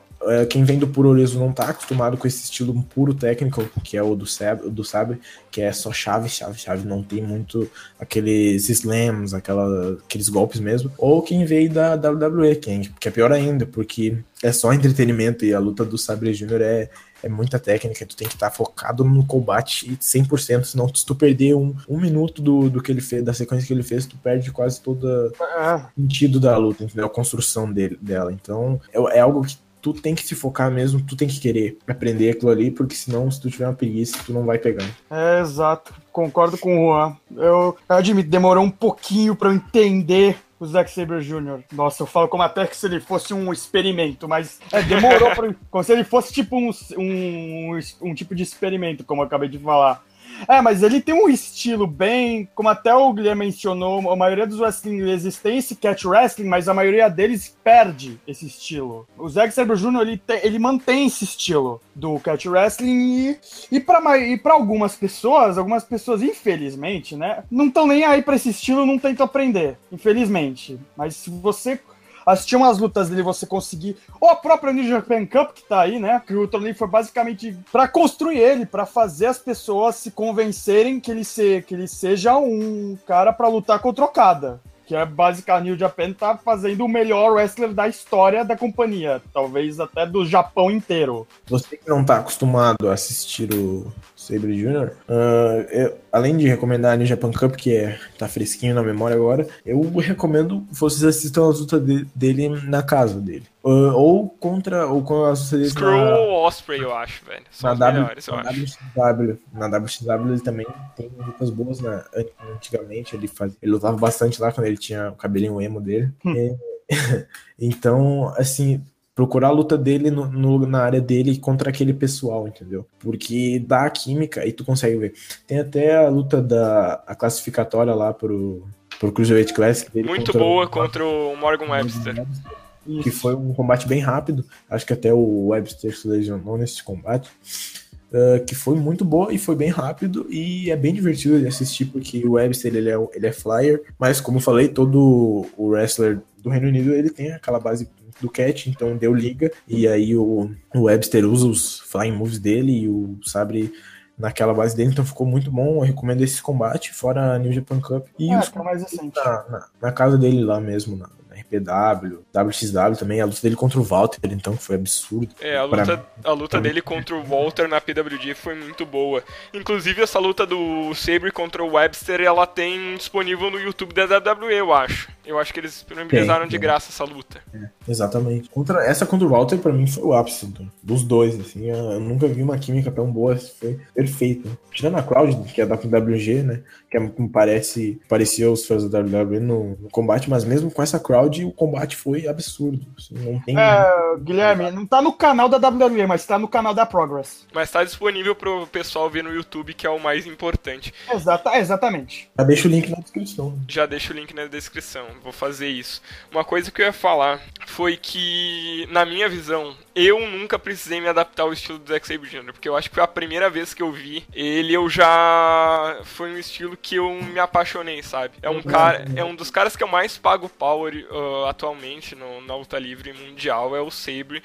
E: quem vem do Puroreso não tá acostumado com esse estilo puro técnico, que é o do, Sab, do Sabre, que é só chave, chave, chave, não tem muito aqueles slams, aquela, aqueles golpes mesmo. Ou quem veio da WWE, que é, que é pior ainda, porque é só entretenimento e a luta do Sabre Júnior é, é muita técnica, tu tem que estar tá focado no combate 100%, senão se tu perder um, um minuto do, do que ele fez, da sequência que ele fez, tu perde quase todo o sentido da luta, entendeu? A construção dele, dela. Então, é, é algo que tu tem que se focar mesmo, tu tem que querer aprender aquilo ali, porque senão, se tu tiver uma preguiça, tu não vai pegar.
D: É, exato. Concordo com o Juan. Eu, eu admito, demorou um pouquinho para eu entender o Zack Saber Jr. Nossa, eu falo como até que se ele fosse um experimento, mas é, demorou pra, como se ele fosse tipo um, um, um tipo de experimento, como eu acabei de falar. É, mas ele tem um estilo bem, como até o Guilherme mencionou, a maioria dos wrestling ingleses tem esse catch wrestling, mas a maioria deles perde esse estilo. O Zack Sabre Jr. Ele, ele mantém esse estilo do catch wrestling e, e para algumas pessoas, algumas pessoas, infelizmente, né, não estão nem aí para esse estilo, não tentam aprender, infelizmente. Mas se você assistir umas lutas dele você conseguir. Ou a própria New Japan Cup, que tá aí, né? Que o torneio foi basicamente para construir ele, para fazer as pessoas se convencerem que ele, se, que ele seja um cara para lutar contra o Okada que é basicamente New Japan tá fazendo o melhor wrestler da história da companhia, talvez até do Japão inteiro.
E: Você que não tá acostumado a assistir o Sabre Jr., uh, eu, além de recomendar a New Japan Cup, que é, tá fresquinho na memória agora, eu recomendo que vocês assistam as lutas de, dele na casa dele. Uh, ou contra, ou com as lutas dele
C: Screw na... Osprey, eu acho, velho.
E: São na, w, melhores, na WXW. Na WXW ele também tem lutas boas, né? Antigamente ele, faz, ele lutava bastante lá quando ele tinha o cabelinho emo dele. Hum. E, então, assim, procurar a luta dele no, no, na área dele contra aquele pessoal, entendeu? Porque dá a química e tu consegue ver. Tem até a luta da a classificatória lá pro, pro Cruiserweight Classic.
C: Muito contra boa o, contra o Morgan Webster.
E: Que foi um combate bem rápido. Acho que até o Webster se lesionou nesse combate. Uh, que foi muito boa e foi bem rápido e é bem divertido de assistir porque o Webster ele é, ele é flyer, mas como eu falei, todo o wrestler do Reino Unido ele tem aquela base do Cat, então deu liga, e aí o, o Webster usa os flying moves dele e o Sabre naquela base dele, então ficou muito bom. Eu recomendo esse combate, fora a New Japan Cup. E
D: é, os é mais recente.
E: Na, na, na, casa dele lá mesmo, na, na, RPW, WXW também, a luta dele contra o Walter, então foi absurdo.
C: É, a luta, pra, a luta dele contra o Walter na PWG foi muito boa. Inclusive, essa luta do Sabre contra o Webster, ela tem disponível no YouTube da WWE, eu acho. Eu acho que eles disponibilizaram
E: Tem,
C: de
E: tem.
C: graça essa luta.
E: Exatamente. Contra, essa contra o Walter, pra mim, foi o ápice do- dos dois, assim. Eu, eu nunca vi uma química tão boa, foi perfeita. Tirando a Crowd, que é da WG, né? Que é, como parece, parecia os fãs da WWE no, no combate, mas mesmo com essa Crowd, o combate foi absurdo. assim, não tem...
D: É, Guilherme, não tá no canal da WWE, mas tá no canal da Progress.
C: Mas tá disponível pro pessoal ver no YouTube, que é o mais importante.
D: Exata, exatamente.
E: Já deixa o link na descrição.
C: Já deixo o link na descrição, vou fazer isso. Uma coisa que eu ia falar foi que, na minha visão, eu nunca precisei me adaptar ao estilo do Zack Sabre Jr., porque eu acho que foi a primeira vez que eu vi ele, eu já. Foi um estilo que eu me apaixonei, sabe? É um cara. É um dos caras que eu mais pago power uh, atualmente no, na luta livre mundial, é o Sabre.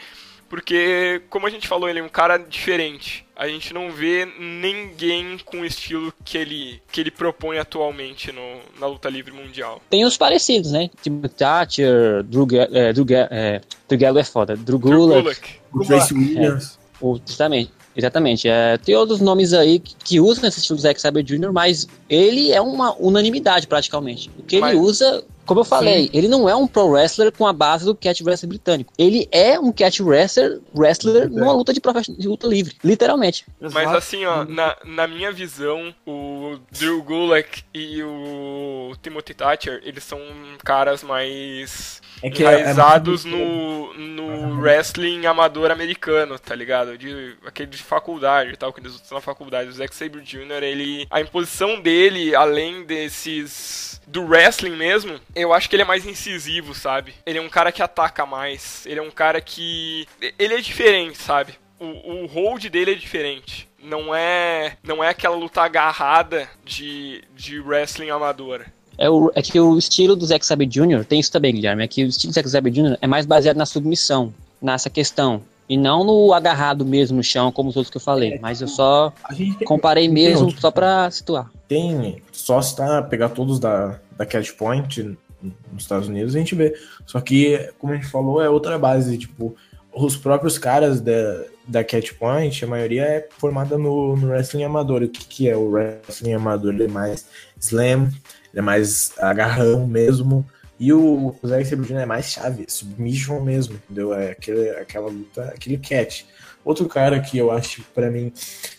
C: Porque, como a gente falou, ele é um cara diferente. A gente não vê ninguém com o estilo que ele, que ele propõe atualmente no, na luta livre mundial.
B: Tem os parecidos, né? Tipo Thatcher, Drew, é, Drew, é, Drew Gallo é foda, Drew
C: Drew
B: Gulak,
C: Gulak.
E: O Tracy Williams.
B: o- justamente. Exatamente. É, tem outros nomes aí que, que usam esse estilo do Zack Sabre Jr., mas ele é uma unanimidade praticamente. O que ele
C: Mas-
B: usa, como eu falei, ele não é um pro wrestler com a base do catch wrestler britânico. Ele é um catch wrestler, wrestler numa luta de, profe- de luta livre, literalmente.
C: Mas
D: Exato.
C: assim, ó, na, na minha visão, o Drew Gulak e o Timothy Thatcher, eles são caras mais
E: É que é- é
C: enraizados
E: muito-
C: no, no wrestling amador americano, tá ligado? De, aquele de faculdade e tal, que eles usam na faculdade. O Zack Sabre Jr., ele... A imposição dele, além desses... Do wrestling mesmo, eu acho que ele é mais incisivo, sabe? Ele é um cara que ataca mais. Ele é um cara que... Ele é diferente, sabe? O, o hold dele é diferente. Não é, não é aquela luta agarrada de, de wrestling amadora.
B: É, o, é que o estilo do Zack Sabre Jr. tem isso também, Guilherme. É que o estilo do Zack Sabre Jr. é mais baseado na submissão, nessa questão. E não no agarrado mesmo no chão, como os outros que eu falei. Mas eu só
E: tem,
B: comparei mesmo só pra situar.
E: tem só se tá pegar todos da, da Catch Point nos Estados Unidos, a gente vê. Só que, como a gente falou, é outra base. Tipo, os próprios caras da, da Catch Point, a maioria é formada no, no wrestling amador. O que, que é o wrestling amador? Ele é mais slam, ele é mais agarrão mesmo. E o Zack Sabre Jr. é mais chave, submission mesmo, entendeu? É aquele, aquela luta, aquele catch. Outro cara que eu acho, pra mim,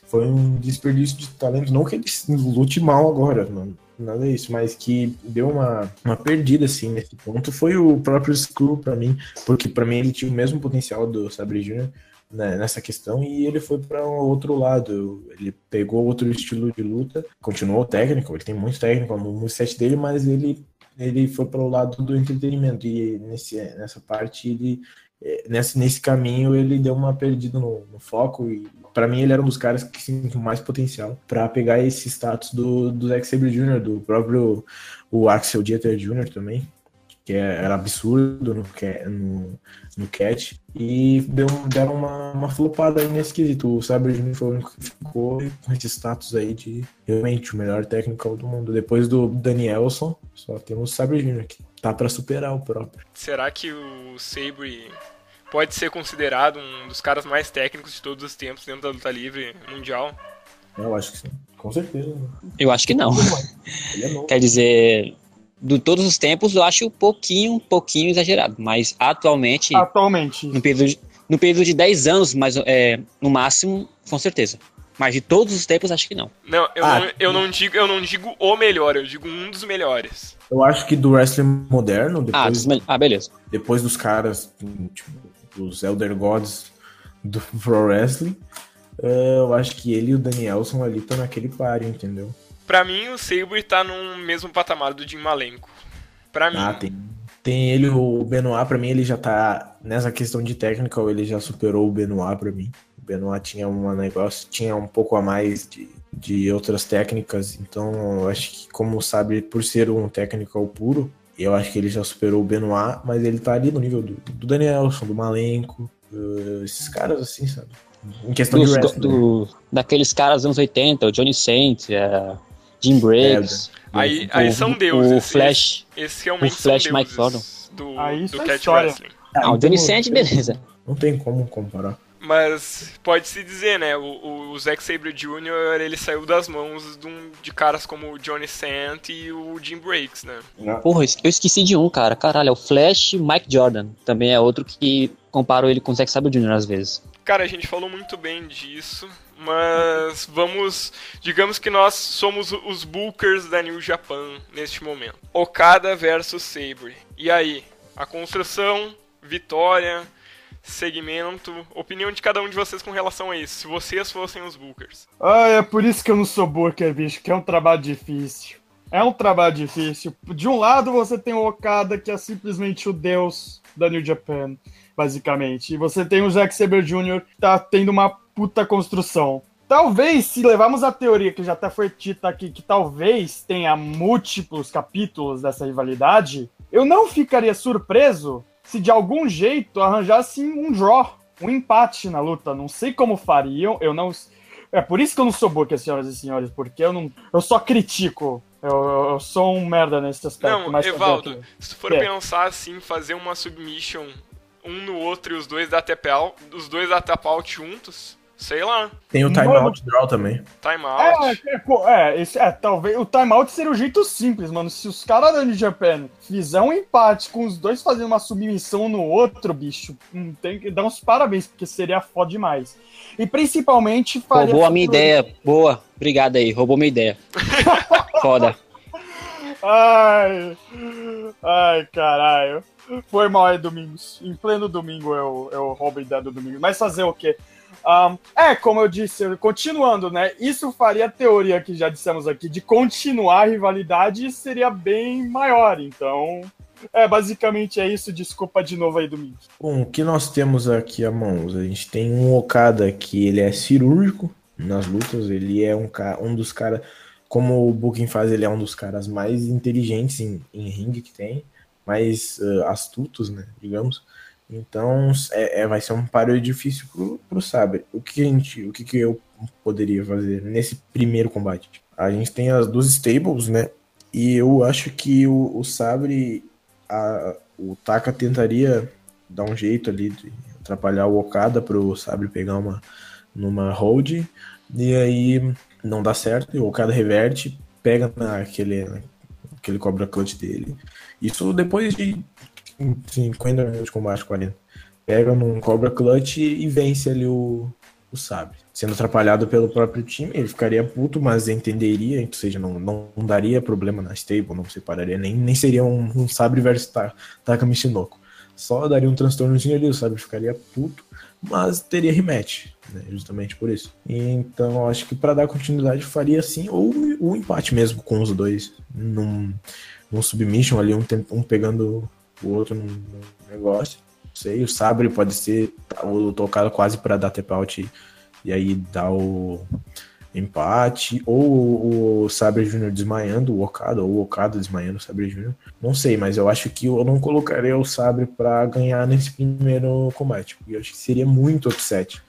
E: foi um desperdício de talento. Não que ele lute mal agora, nada disso, mas que deu uma, uma perdida, assim, nesse ponto. Foi o próprio Screw pra mim, porque pra mim ele tinha o mesmo potencial do Sabre Jr. né, nessa questão e ele foi para um outro lado. Ele pegou outro estilo de luta, continuou técnico, ele tem muito técnico no moveset dele, mas ele, ele foi para o lado do entretenimento e nesse, nessa parte ele eh, nesse, nesse caminho ele deu uma perdida no, no foco e para mim ele era um dos caras que tinha mais potencial para pegar esse status do, do Zack Sabre Jr., do próprio o Axel Dieter Jr. também, que é- era absurdo no, no, no catch, e deu, deram uma, uma flopada aí nesse quesito. O Sabre Jr. foi o único que ficou com esse status aí de realmente o melhor técnico do mundo. Depois do Danielson, só temos o Sabre Jr. que tá para superar o próprio.
C: Será que o Sabre pode ser considerado um dos caras mais técnicos de todos os tempos dentro da luta livre mundial?
E: Eu acho que sim, com certeza.
B: Eu acho que não.
E: Ele é novo.
B: Quer dizer, de todos os tempos, eu acho um pouquinho, um pouquinho exagerado. Mas atualmente,
D: Atualmente.
B: no período de, no período de 10 anos, mas é, no máximo, com certeza. Mas de todos os tempos, acho que não.
C: Não, eu,
E: Ah,
C: não, eu, não digo, eu não digo o melhor, eu digo um dos melhores.
E: Eu acho que do wrestling moderno,
B: Ah,
E: depois,
B: dos mel- ah beleza.
E: depois dos caras, tipo, dos Elder Gods do Pro Wrestling, eh, eu acho que ele e o Danielson ali estão naquele páreo, entendeu?
C: Pra mim, o Sabre tá no mesmo patamar do Jim Malenko. Pra mim.
E: Ah, tem. Tem ele, o Benoit, pra mim, ele já tá. Nessa questão de técnica, ele já superou o Benoit pra mim. O Benoit tinha um negócio, tinha um pouco a mais de, de outras técnicas, então eu acho que, como sabe, por ser um técnico puro, eu acho que ele já superou o Benoit, mas ele tá ali no nível do, do Danielson, do Malenko, eh, esses caras assim, sabe? Em questão
B: Dos,
E: de wrestling.
B: do- daqueles caras dos anos 80, o Johnny Saint, é, Jim Briggs,
C: Aí,
B: o-
C: aí são deuses.
B: o Flash.
C: Esses realmente
B: o Flash
C: são
B: Mike
C: deuses do,
D: Aí
C: do
D: isso é
C: Cat
D: história.
C: Wrestling.
B: Ah, o Johnny Saint, beleza.
E: Não tem como comparar.
C: Mas pode-se dizer, né? O, o Zack Sabre Jr. ele saiu das mãos de, um, de caras como o Johnny Sant e o Jim Breaks, né?
B: Porra, eu esqueci de um, cara. Caralho, é o Flash Mike Jordan. Também é outro que comparo ele com o Zack Sabre Jr. às vezes.
C: Cara, a gente falou muito bem disso, mas vamos. Digamos que nós somos os bookers da New Japan neste momento. Okada versus Sabre. E aí? A construção, vitória, segmento, opinião de cada um de vocês com relação a isso, se vocês fossem os bookers.
D: Ah, é por isso que eu não sou booker, bicho, que é um trabalho difícil. É um trabalho difícil. De um lado você tem o Okada, que é simplesmente o deus da New Japan, basicamente. E você tem o Zack Sabre Jr., que tá tendo uma puta construção. Talvez, se levarmos a teoria que já até foi dita aqui, que talvez tenha múltiplos capítulos dessa rivalidade, eu não ficaria surpreso se de algum jeito arranjassem um draw, um empate na luta. Não sei como fariam, eu não. É por isso que eu não sou boca, senhoras e senhores, porque eu não. Eu só critico. Eu, eu sou um merda nesse aspecto.
C: Não, mas Evaldo, se tu for é. pensar assim, fazer uma submission um no outro e os dois da os dois da tap out juntos, Sei lá.
E: Tem o timeout draw também.
C: Timeout.
D: É, é, é, esse, é, talvez o timeout seria o jeito simples, mano. Se os caras da New Japan fizer um empate com os dois fazendo uma submissão no outro, bicho, hum, tem que dar uns parabéns, porque seria foda demais. E principalmente
B: faria. Roubou a minha ideia. Boa. Obrigado aí. Roubou minha ideia. foda.
D: Ai. Ai, caralho. Foi mal aí, Domingos. Em pleno domingo eu, eu roubo a ideia do domingo. Mas fazer o quê? Um, é, como eu disse, continuando, né? Isso faria a teoria que já dissemos aqui de continuar a rivalidade seria bem maior. Então, é, basicamente é isso. Desculpa de novo aí, Domingos.
E: Bom, o que nós temos aqui a mãos? A gente tem um Okada que ele é cirúrgico nas lutas, ele é um, um dos caras, como o Booking faz, ele é um dos caras mais inteligentes em, em ringue que tem, mais uh, astutos, né, digamos. Então é, é, vai ser um páreo difícil pro, pro Sabre. O que a gente, o que, que eu poderia fazer nesse primeiro combate? A gente tem as duas stables, né? E eu acho que o, o Sabre, a, o Taka tentaria dar um jeito ali de atrapalhar o Okada pro Sabre pegar uma numa hold. E aí não dá certo, e o Okada reverte, pega naquele, naquele cobra clutch dele. Isso depois de 50 minutos de combate, 40. Pega num Cobra Clutch e vence ali o, o Sabre. Sendo atrapalhado pelo próprio time, ele ficaria puto, mas entenderia, ou seja, não, não, não daria problema na stable, não separaria, nem, nem seria um, um Sabre versus Taka Michinoku. Só daria um transtornozinho ali, o Sabre ficaria puto, mas teria rematch, né, justamente por isso. Então, acho que para dar continuidade faria assim, ou o empate mesmo com os dois, num, num submission ali, um, um pegando o outro não, não negócio. Não sei, o Sabre pode ser o tocado quase para dar tap out e aí dar o empate, ou o Sabre Júnior desmaiando o Okada, ou o Okada desmaiando o Sabre Júnior. Não sei, mas eu acho que eu não colocaria o Sabre para ganhar nesse primeiro combate, porque eu acho que seria muito upset.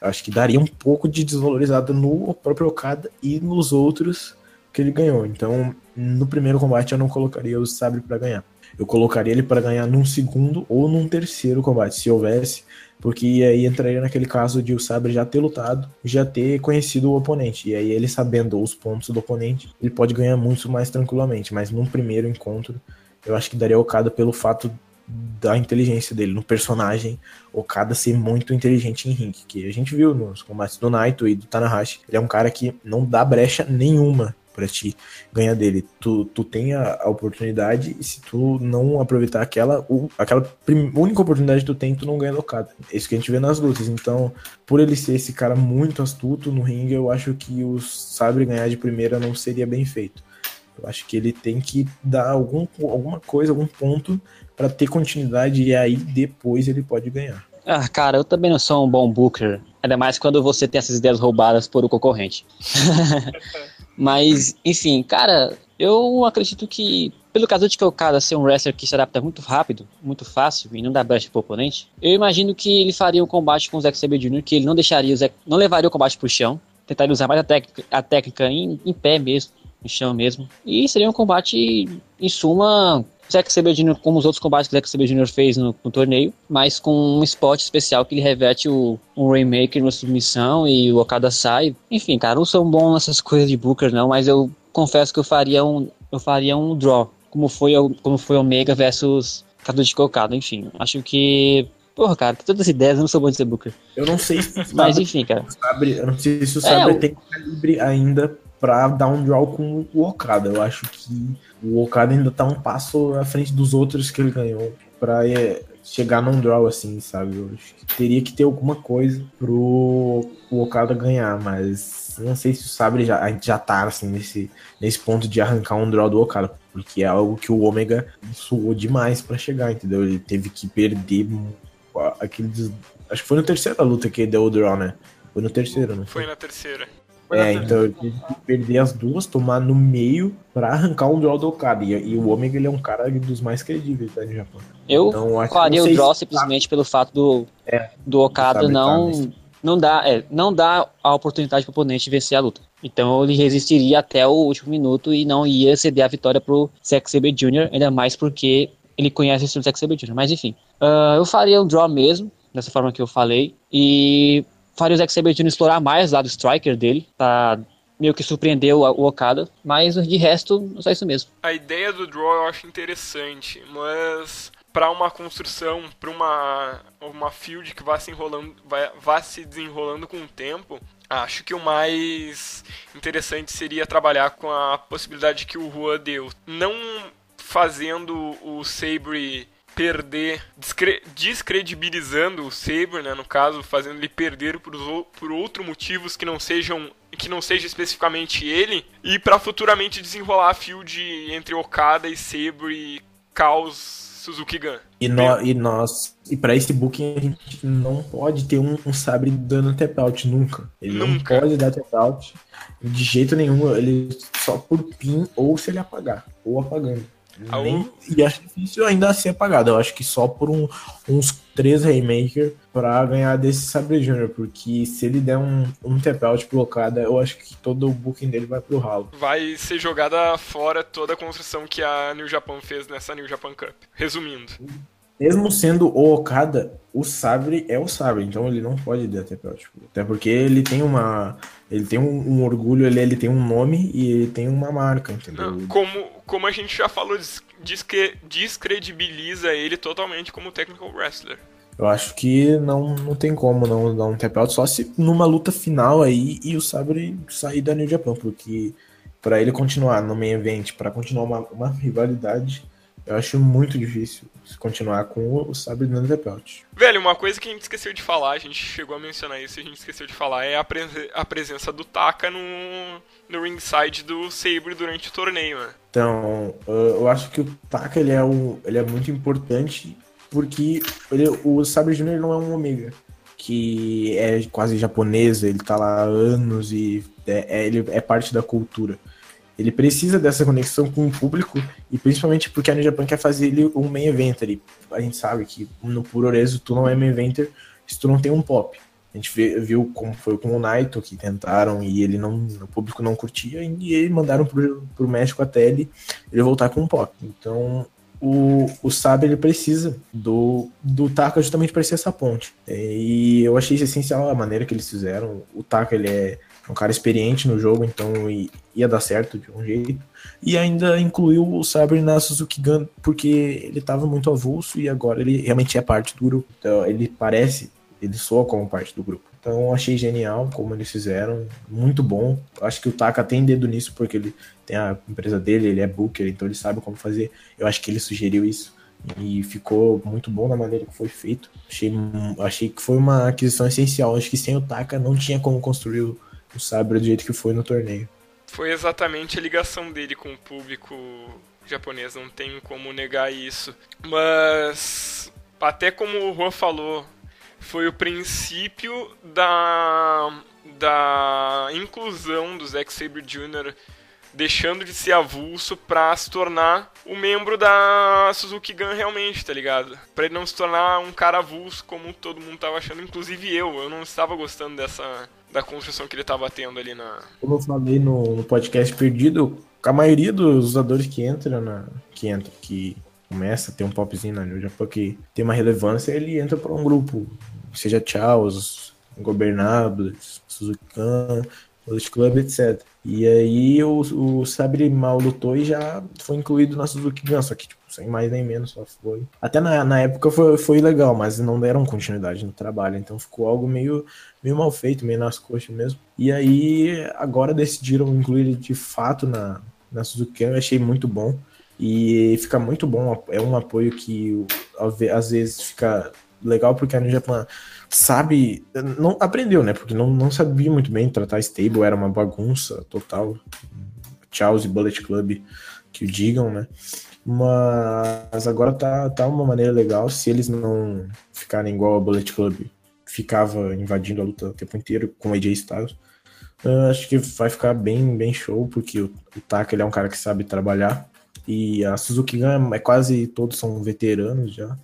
E: Eu acho que daria um pouco de desvalorizada no próprio Okada e nos outros que ele ganhou. Então, no primeiro combate eu não colocaria o Sabre para ganhar eu colocaria ele para ganhar num segundo ou num terceiro combate, se houvesse, porque aí entraria naquele caso de o Sabre já ter lutado, já ter conhecido o oponente, e aí ele sabendo os pontos do oponente, ele pode ganhar muito mais tranquilamente, mas num primeiro encontro, eu acho que daria Okada pelo fato da inteligência dele no personagem, Okada ser muito inteligente em ring, que a gente viu nos combates do Naito e do Tanahashi, ele é um cara que não dá brecha nenhuma para te ganhar dele. Tu, tu tem a, a, oportunidade e se tu não aproveitar aquela, o, aquela única oportunidade que tu tem, tu não ganha locada. É isso que a gente vê nas lutas. Então, por ele ser esse cara muito astuto no ringue, eu acho que o Sabre ganhar de primeira não seria bem feito. Eu acho que ele tem que dar algum, alguma coisa, algum ponto para ter continuidade e aí depois ele pode ganhar.
B: Ah, cara, eu também não sou um bom booker. Ainda mais quando você tem essas ideias roubadas por o concorrente. Mas, enfim, cara, eu acredito que, pelo caso de cara ser um wrestler que se adapta muito rápido, muito fácil e não dá brecha pro oponente, eu imagino que ele faria um combate com o Zack Sabre Jr., que ele não deixaria o Zack, não levaria o combate pro chão, tentaria usar mais a técnica, a técnica em, em pé mesmo, no chão mesmo. E seria um combate, em suma, Zack Sabre Jr. como os outros combates que o Zack Sabre Jr. fez no, no, torneio, mas com um spot especial que ele reverte o, um Rainmaker na submissão e o Okada sai. Enfim, cara, não sou bom nessas coisas de Booker não, mas eu confesso que eu faria um, eu faria um draw, como foi, como foi Omega versus de Okada, enfim. Acho que Porra, cara, todas as ideias, eu não sou bom de ser Booker.
E: Eu não sei se
B: Mas enfim, cara.
E: Sabre, eu não sei se o Sabre é, tem calibre ainda pra dar um draw com o Okada. Eu acho que o Okada ainda tá um passo à frente dos outros que ele ganhou pra é, chegar num draw assim, sabe? Eu acho que teria que ter alguma coisa pro o Okada ganhar, mas não sei se o Sabre já, já tá assim nesse, nesse ponto de arrancar um draw do Okada, porque é algo que o Ômega suou demais para chegar, entendeu? Ele teve que perder aqueles. Acho que foi na terceira luta que deu o draw, né? Foi no terceiro,
C: foi? Foi na terceira.
E: É, então ele teve que perder as duas, tomar no meio pra arrancar um draw do Okada. E, e o Omega ele é um cara dos mais credíveis tá, no Japão.
B: Eu então, faria o draw se simplesmente tá... pelo fato do, é, do Okada não, tá não, dá, é, não dá a oportunidade pro oponente vencer a luta. Então ele resistiria até o último minuto e não ia ceder a vitória pro Zack Sabre Jr., ainda mais porque ele conhece o estilo do Zack Sabre Jr. Mas enfim, uh, eu faria um draw mesmo, dessa forma que eu falei, e faria o Zack Sabre Jr. explorar mais o lado striker dele, pra meio que surpreender o, Okada, mas de resto, só isso mesmo.
C: A ideia do draw eu acho interessante, mas para uma construção, para uma uma field que vá se enrolando, vai, vá se desenrolando com o tempo, acho que o mais interessante seria trabalhar com a possibilidade que o Rua deu, não fazendo o Sabre perder, descredibilizando o Saber, né, no caso, fazendo ele perder por, por outros motivos que não sejam que não seja especificamente ele, e para futuramente desenrolar a field entre Okada e Sabre e Caos Suzuki Gun.
E: E, no, e nós, e para esse booking a gente não pode ter um, um Sabre dando tap out nunca. Ele nunca. não pode dar tap out de jeito nenhum, ele só por pin ou se ele apagar, ou apagando. Nem, e acho difícil ainda ser apagado. Eu acho que só por um, uns três Raymaker pra ganhar desse Sabre Jr. Porque se ele der um, um tap out blocada, eu acho que todo o booking dele vai pro ralo.
C: Vai ser jogada fora toda a construção que a New Japan fez nessa New Japan Cup. Resumindo.
E: Mesmo sendo o Okada, o Sabre é o Sabre, então ele não pode dar tap out. Até porque ele tem uma. Ele tem um, um orgulho, ele, ele tem um nome e ele tem uma marca, entendeu?
C: Não, como, como a gente já falou, descre descredibiliza ele totalmente como technical wrestler.
E: Eu acho que não, não tem como não dar um tap out, só se numa luta final aí e o Sabre sair da New Japan, porque para ele continuar no main event, para continuar uma, uma rivalidade, eu acho muito difícil continuar com o Sabre the belt.
C: Velho, uma coisa que a gente esqueceu de falar, a gente chegou a mencionar isso e a gente esqueceu de falar, é a, pre a presença do Taka no, no ringside do Sabre durante o torneio, né?
E: Então, eu acho que o Taka ele é, um, ele é muito importante porque ele, o Sabre Jr. não é um Omega, que é quase japonesa, ele tá lá há anos e é, é, ele é parte da cultura. Ele precisa dessa conexão com o público e principalmente porque a New Japan quer fazer ele um main eventer. A gente sabe que no Puroreso tu não é main eventer se tu não tem um pop. A gente viu como foi com o Naito, que tentaram e ele não, o público não curtia, e eles mandaram pro, pro México até ele, ele voltar com um pop. Então, o, o ele precisa do, do Taka justamente para ser essa ponte. E eu achei essencial a maneira que eles fizeram. O Taka ele é um cara experiente no jogo, então ia dar certo de um jeito. E ainda incluiu o Sabre na Suzuki Gun, porque ele estava muito avulso e agora ele realmente é parte do grupo. Então ele parece, ele soa como parte do grupo. Então achei genial como eles fizeram, muito bom. Acho que o Taka tem dedo nisso, porque ele tem a empresa dele, ele é booker, então ele sabe como fazer. Eu acho que ele sugeriu isso e ficou muito bom na maneira que foi feito. Achei, achei que foi uma aquisição essencial. Acho que sem o Taka não tinha como construir o o Sabre do jeito que foi no torneio.
C: Foi exatamente a ligação dele com o público japonês, não tem como negar isso. Mas, até como o Juan falou, foi o princípio da, da inclusão do Zack Sabre Jr deixando de ser avulso pra se tornar o membro da Suzuki Gun realmente, tá ligado? Pra ele não se tornar um cara avulso como todo mundo tava achando, inclusive eu. Eu não estava gostando dessa da construção que ele tava tendo ali na.
E: Como eu falei no, podcast perdido, a maioria dos usadores que entram na. que entra, que começa a ter um popzinho na New Japan que tem uma relevância, ele entra para um grupo, seja Charles, Gobernables, Suzukan, Bullet Club, etc. E aí o, o Sabre mal lutou e já foi incluído na Suzuki Gun, só que tipo, sem mais nem menos, só foi. Até na, na época foi, foi legal, mas não deram continuidade no trabalho, então ficou algo meio, meio mal feito, meio nas coxas mesmo. E aí agora decidiram incluir ele de fato na, na Suzuki Gun, eu achei muito bom. E fica muito bom, é um apoio que às vezes fica legal porque a New Japan sabe, não aprendeu, né? Porque não, não sabia muito bem tratar stable, era uma bagunça total. Charles e Bullet Club que o digam, né? Mas agora tá, tá uma maneira legal. Se eles não ficarem igual a Bullet Club, ficava invadindo a luta o tempo inteiro com AJ Styles. acho que vai ficar bem, bem show, porque o, o Taka ele é um cara que sabe trabalhar. E a Suzuki Gun é quase todos são veteranos já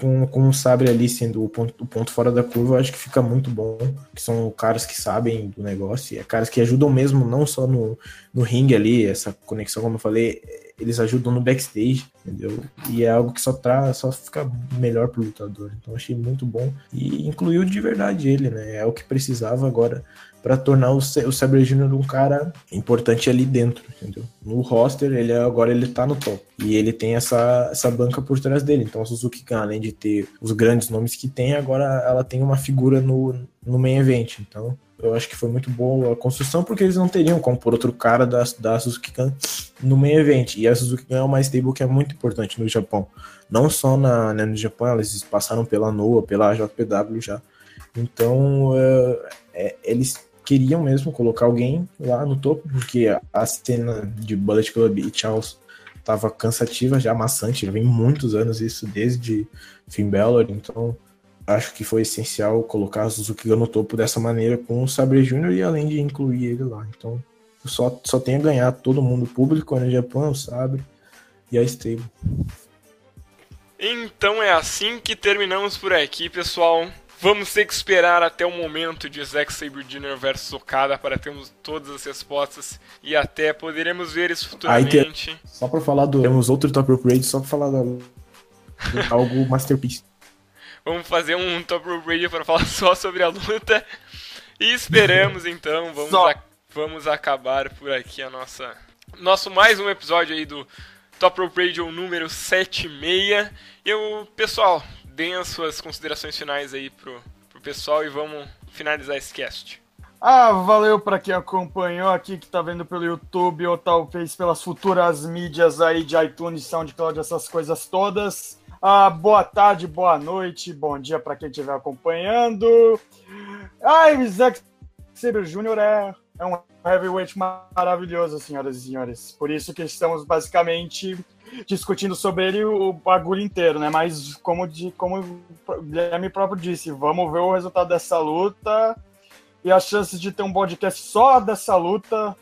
E: com, com o Sabre ali sendo o ponto, o ponto fora da curva, eu acho que fica muito bom. Que são caras que sabem do negócio, é caras que ajudam mesmo, não só no, no ringue ali, essa conexão, como eu falei, eles ajudam no backstage, entendeu? E é algo que só traz, só fica melhor pro lutador. Então achei muito bom. E incluiu de verdade ele, né? É o que precisava agora para tornar o, o Jr. um cara importante ali dentro, entendeu? No roster, ele agora ele tá no top. E ele tem essa, essa banca por trás dele. Então a Suzuki Gun, além de ter os grandes nomes que tem, agora ela tem uma figura no, no main event. Então eu acho que foi muito boa a construção, porque eles não teriam como por outro cara da, da Suzuki Gun no main event. E a Suzuki Gun é uma stable que é muito importante no Japão. Não só na, né, no Japão, eles passaram pela NOA, pela JPW já. Então, é, é, eles queriam mesmo colocar alguém lá no topo, porque a cena de Bullet Club e Charles tava cansativa, já maçante, já vem muitos anos isso, desde Finn Balor, então acho que foi essencial colocar Suzuki no topo dessa maneira com o Sabre Jr. e além de incluir ele lá. Então só, só tem a ganhar todo mundo, público, a Japão, o Sabre e a Stable.
C: Então é assim que terminamos por aqui, pessoal. Vamos ter que esperar até o momento de Zack Sabre Jr. versus Okada para termos todas as respostas e até poderemos ver isso futuramente.
E: só para falar do. Temos outro top upgrade só para falar da. algo masterpiece.
C: Vamos fazer um top upgrade para falar só sobre a luta. E esperamos então, vamos, a... vamos acabar por aqui a nossa. Nosso mais um episódio aí do Top Rope Radio número 76. Eu, pessoal, deem as suas considerações finais aí pro, pro pessoal e vamos finalizar esse cast.
D: Ah, valeu para quem acompanhou aqui, que tá vendo pelo YouTube ou talvez pelas futuras mídias aí de iTunes, SoundCloud, essas coisas todas. Ah, boa tarde, boa noite, bom dia para quem estiver acompanhando. Ai, Zack Sabre Jr. É, é um heavyweight maravilhoso, senhoras e senhores. Por isso que estamos basicamente discutindo sobre ele o bagulho inteiro, né? Mas como, de, como o Guilherme próprio disse, vamos ver o resultado dessa luta e as chances de ter um podcast só dessa luta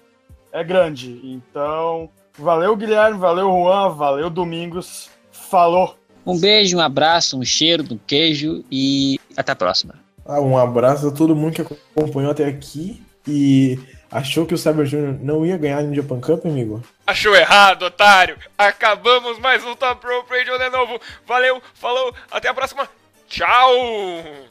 D: é grande. Então, valeu Guilherme, valeu Juan, valeu Domingos, falou!
B: Um beijo, um abraço, um cheiro, um queijo e até a próxima.
E: Ah, um abraço a todo mundo que acompanhou até aqui e Achou que o Cyber Jr. não ia ganhar no Japan Cup, amigo?
C: Achou errado, otário! Acabamos mais um Top Pro Radio de novo. Valeu, falou, até a próxima. Tchau!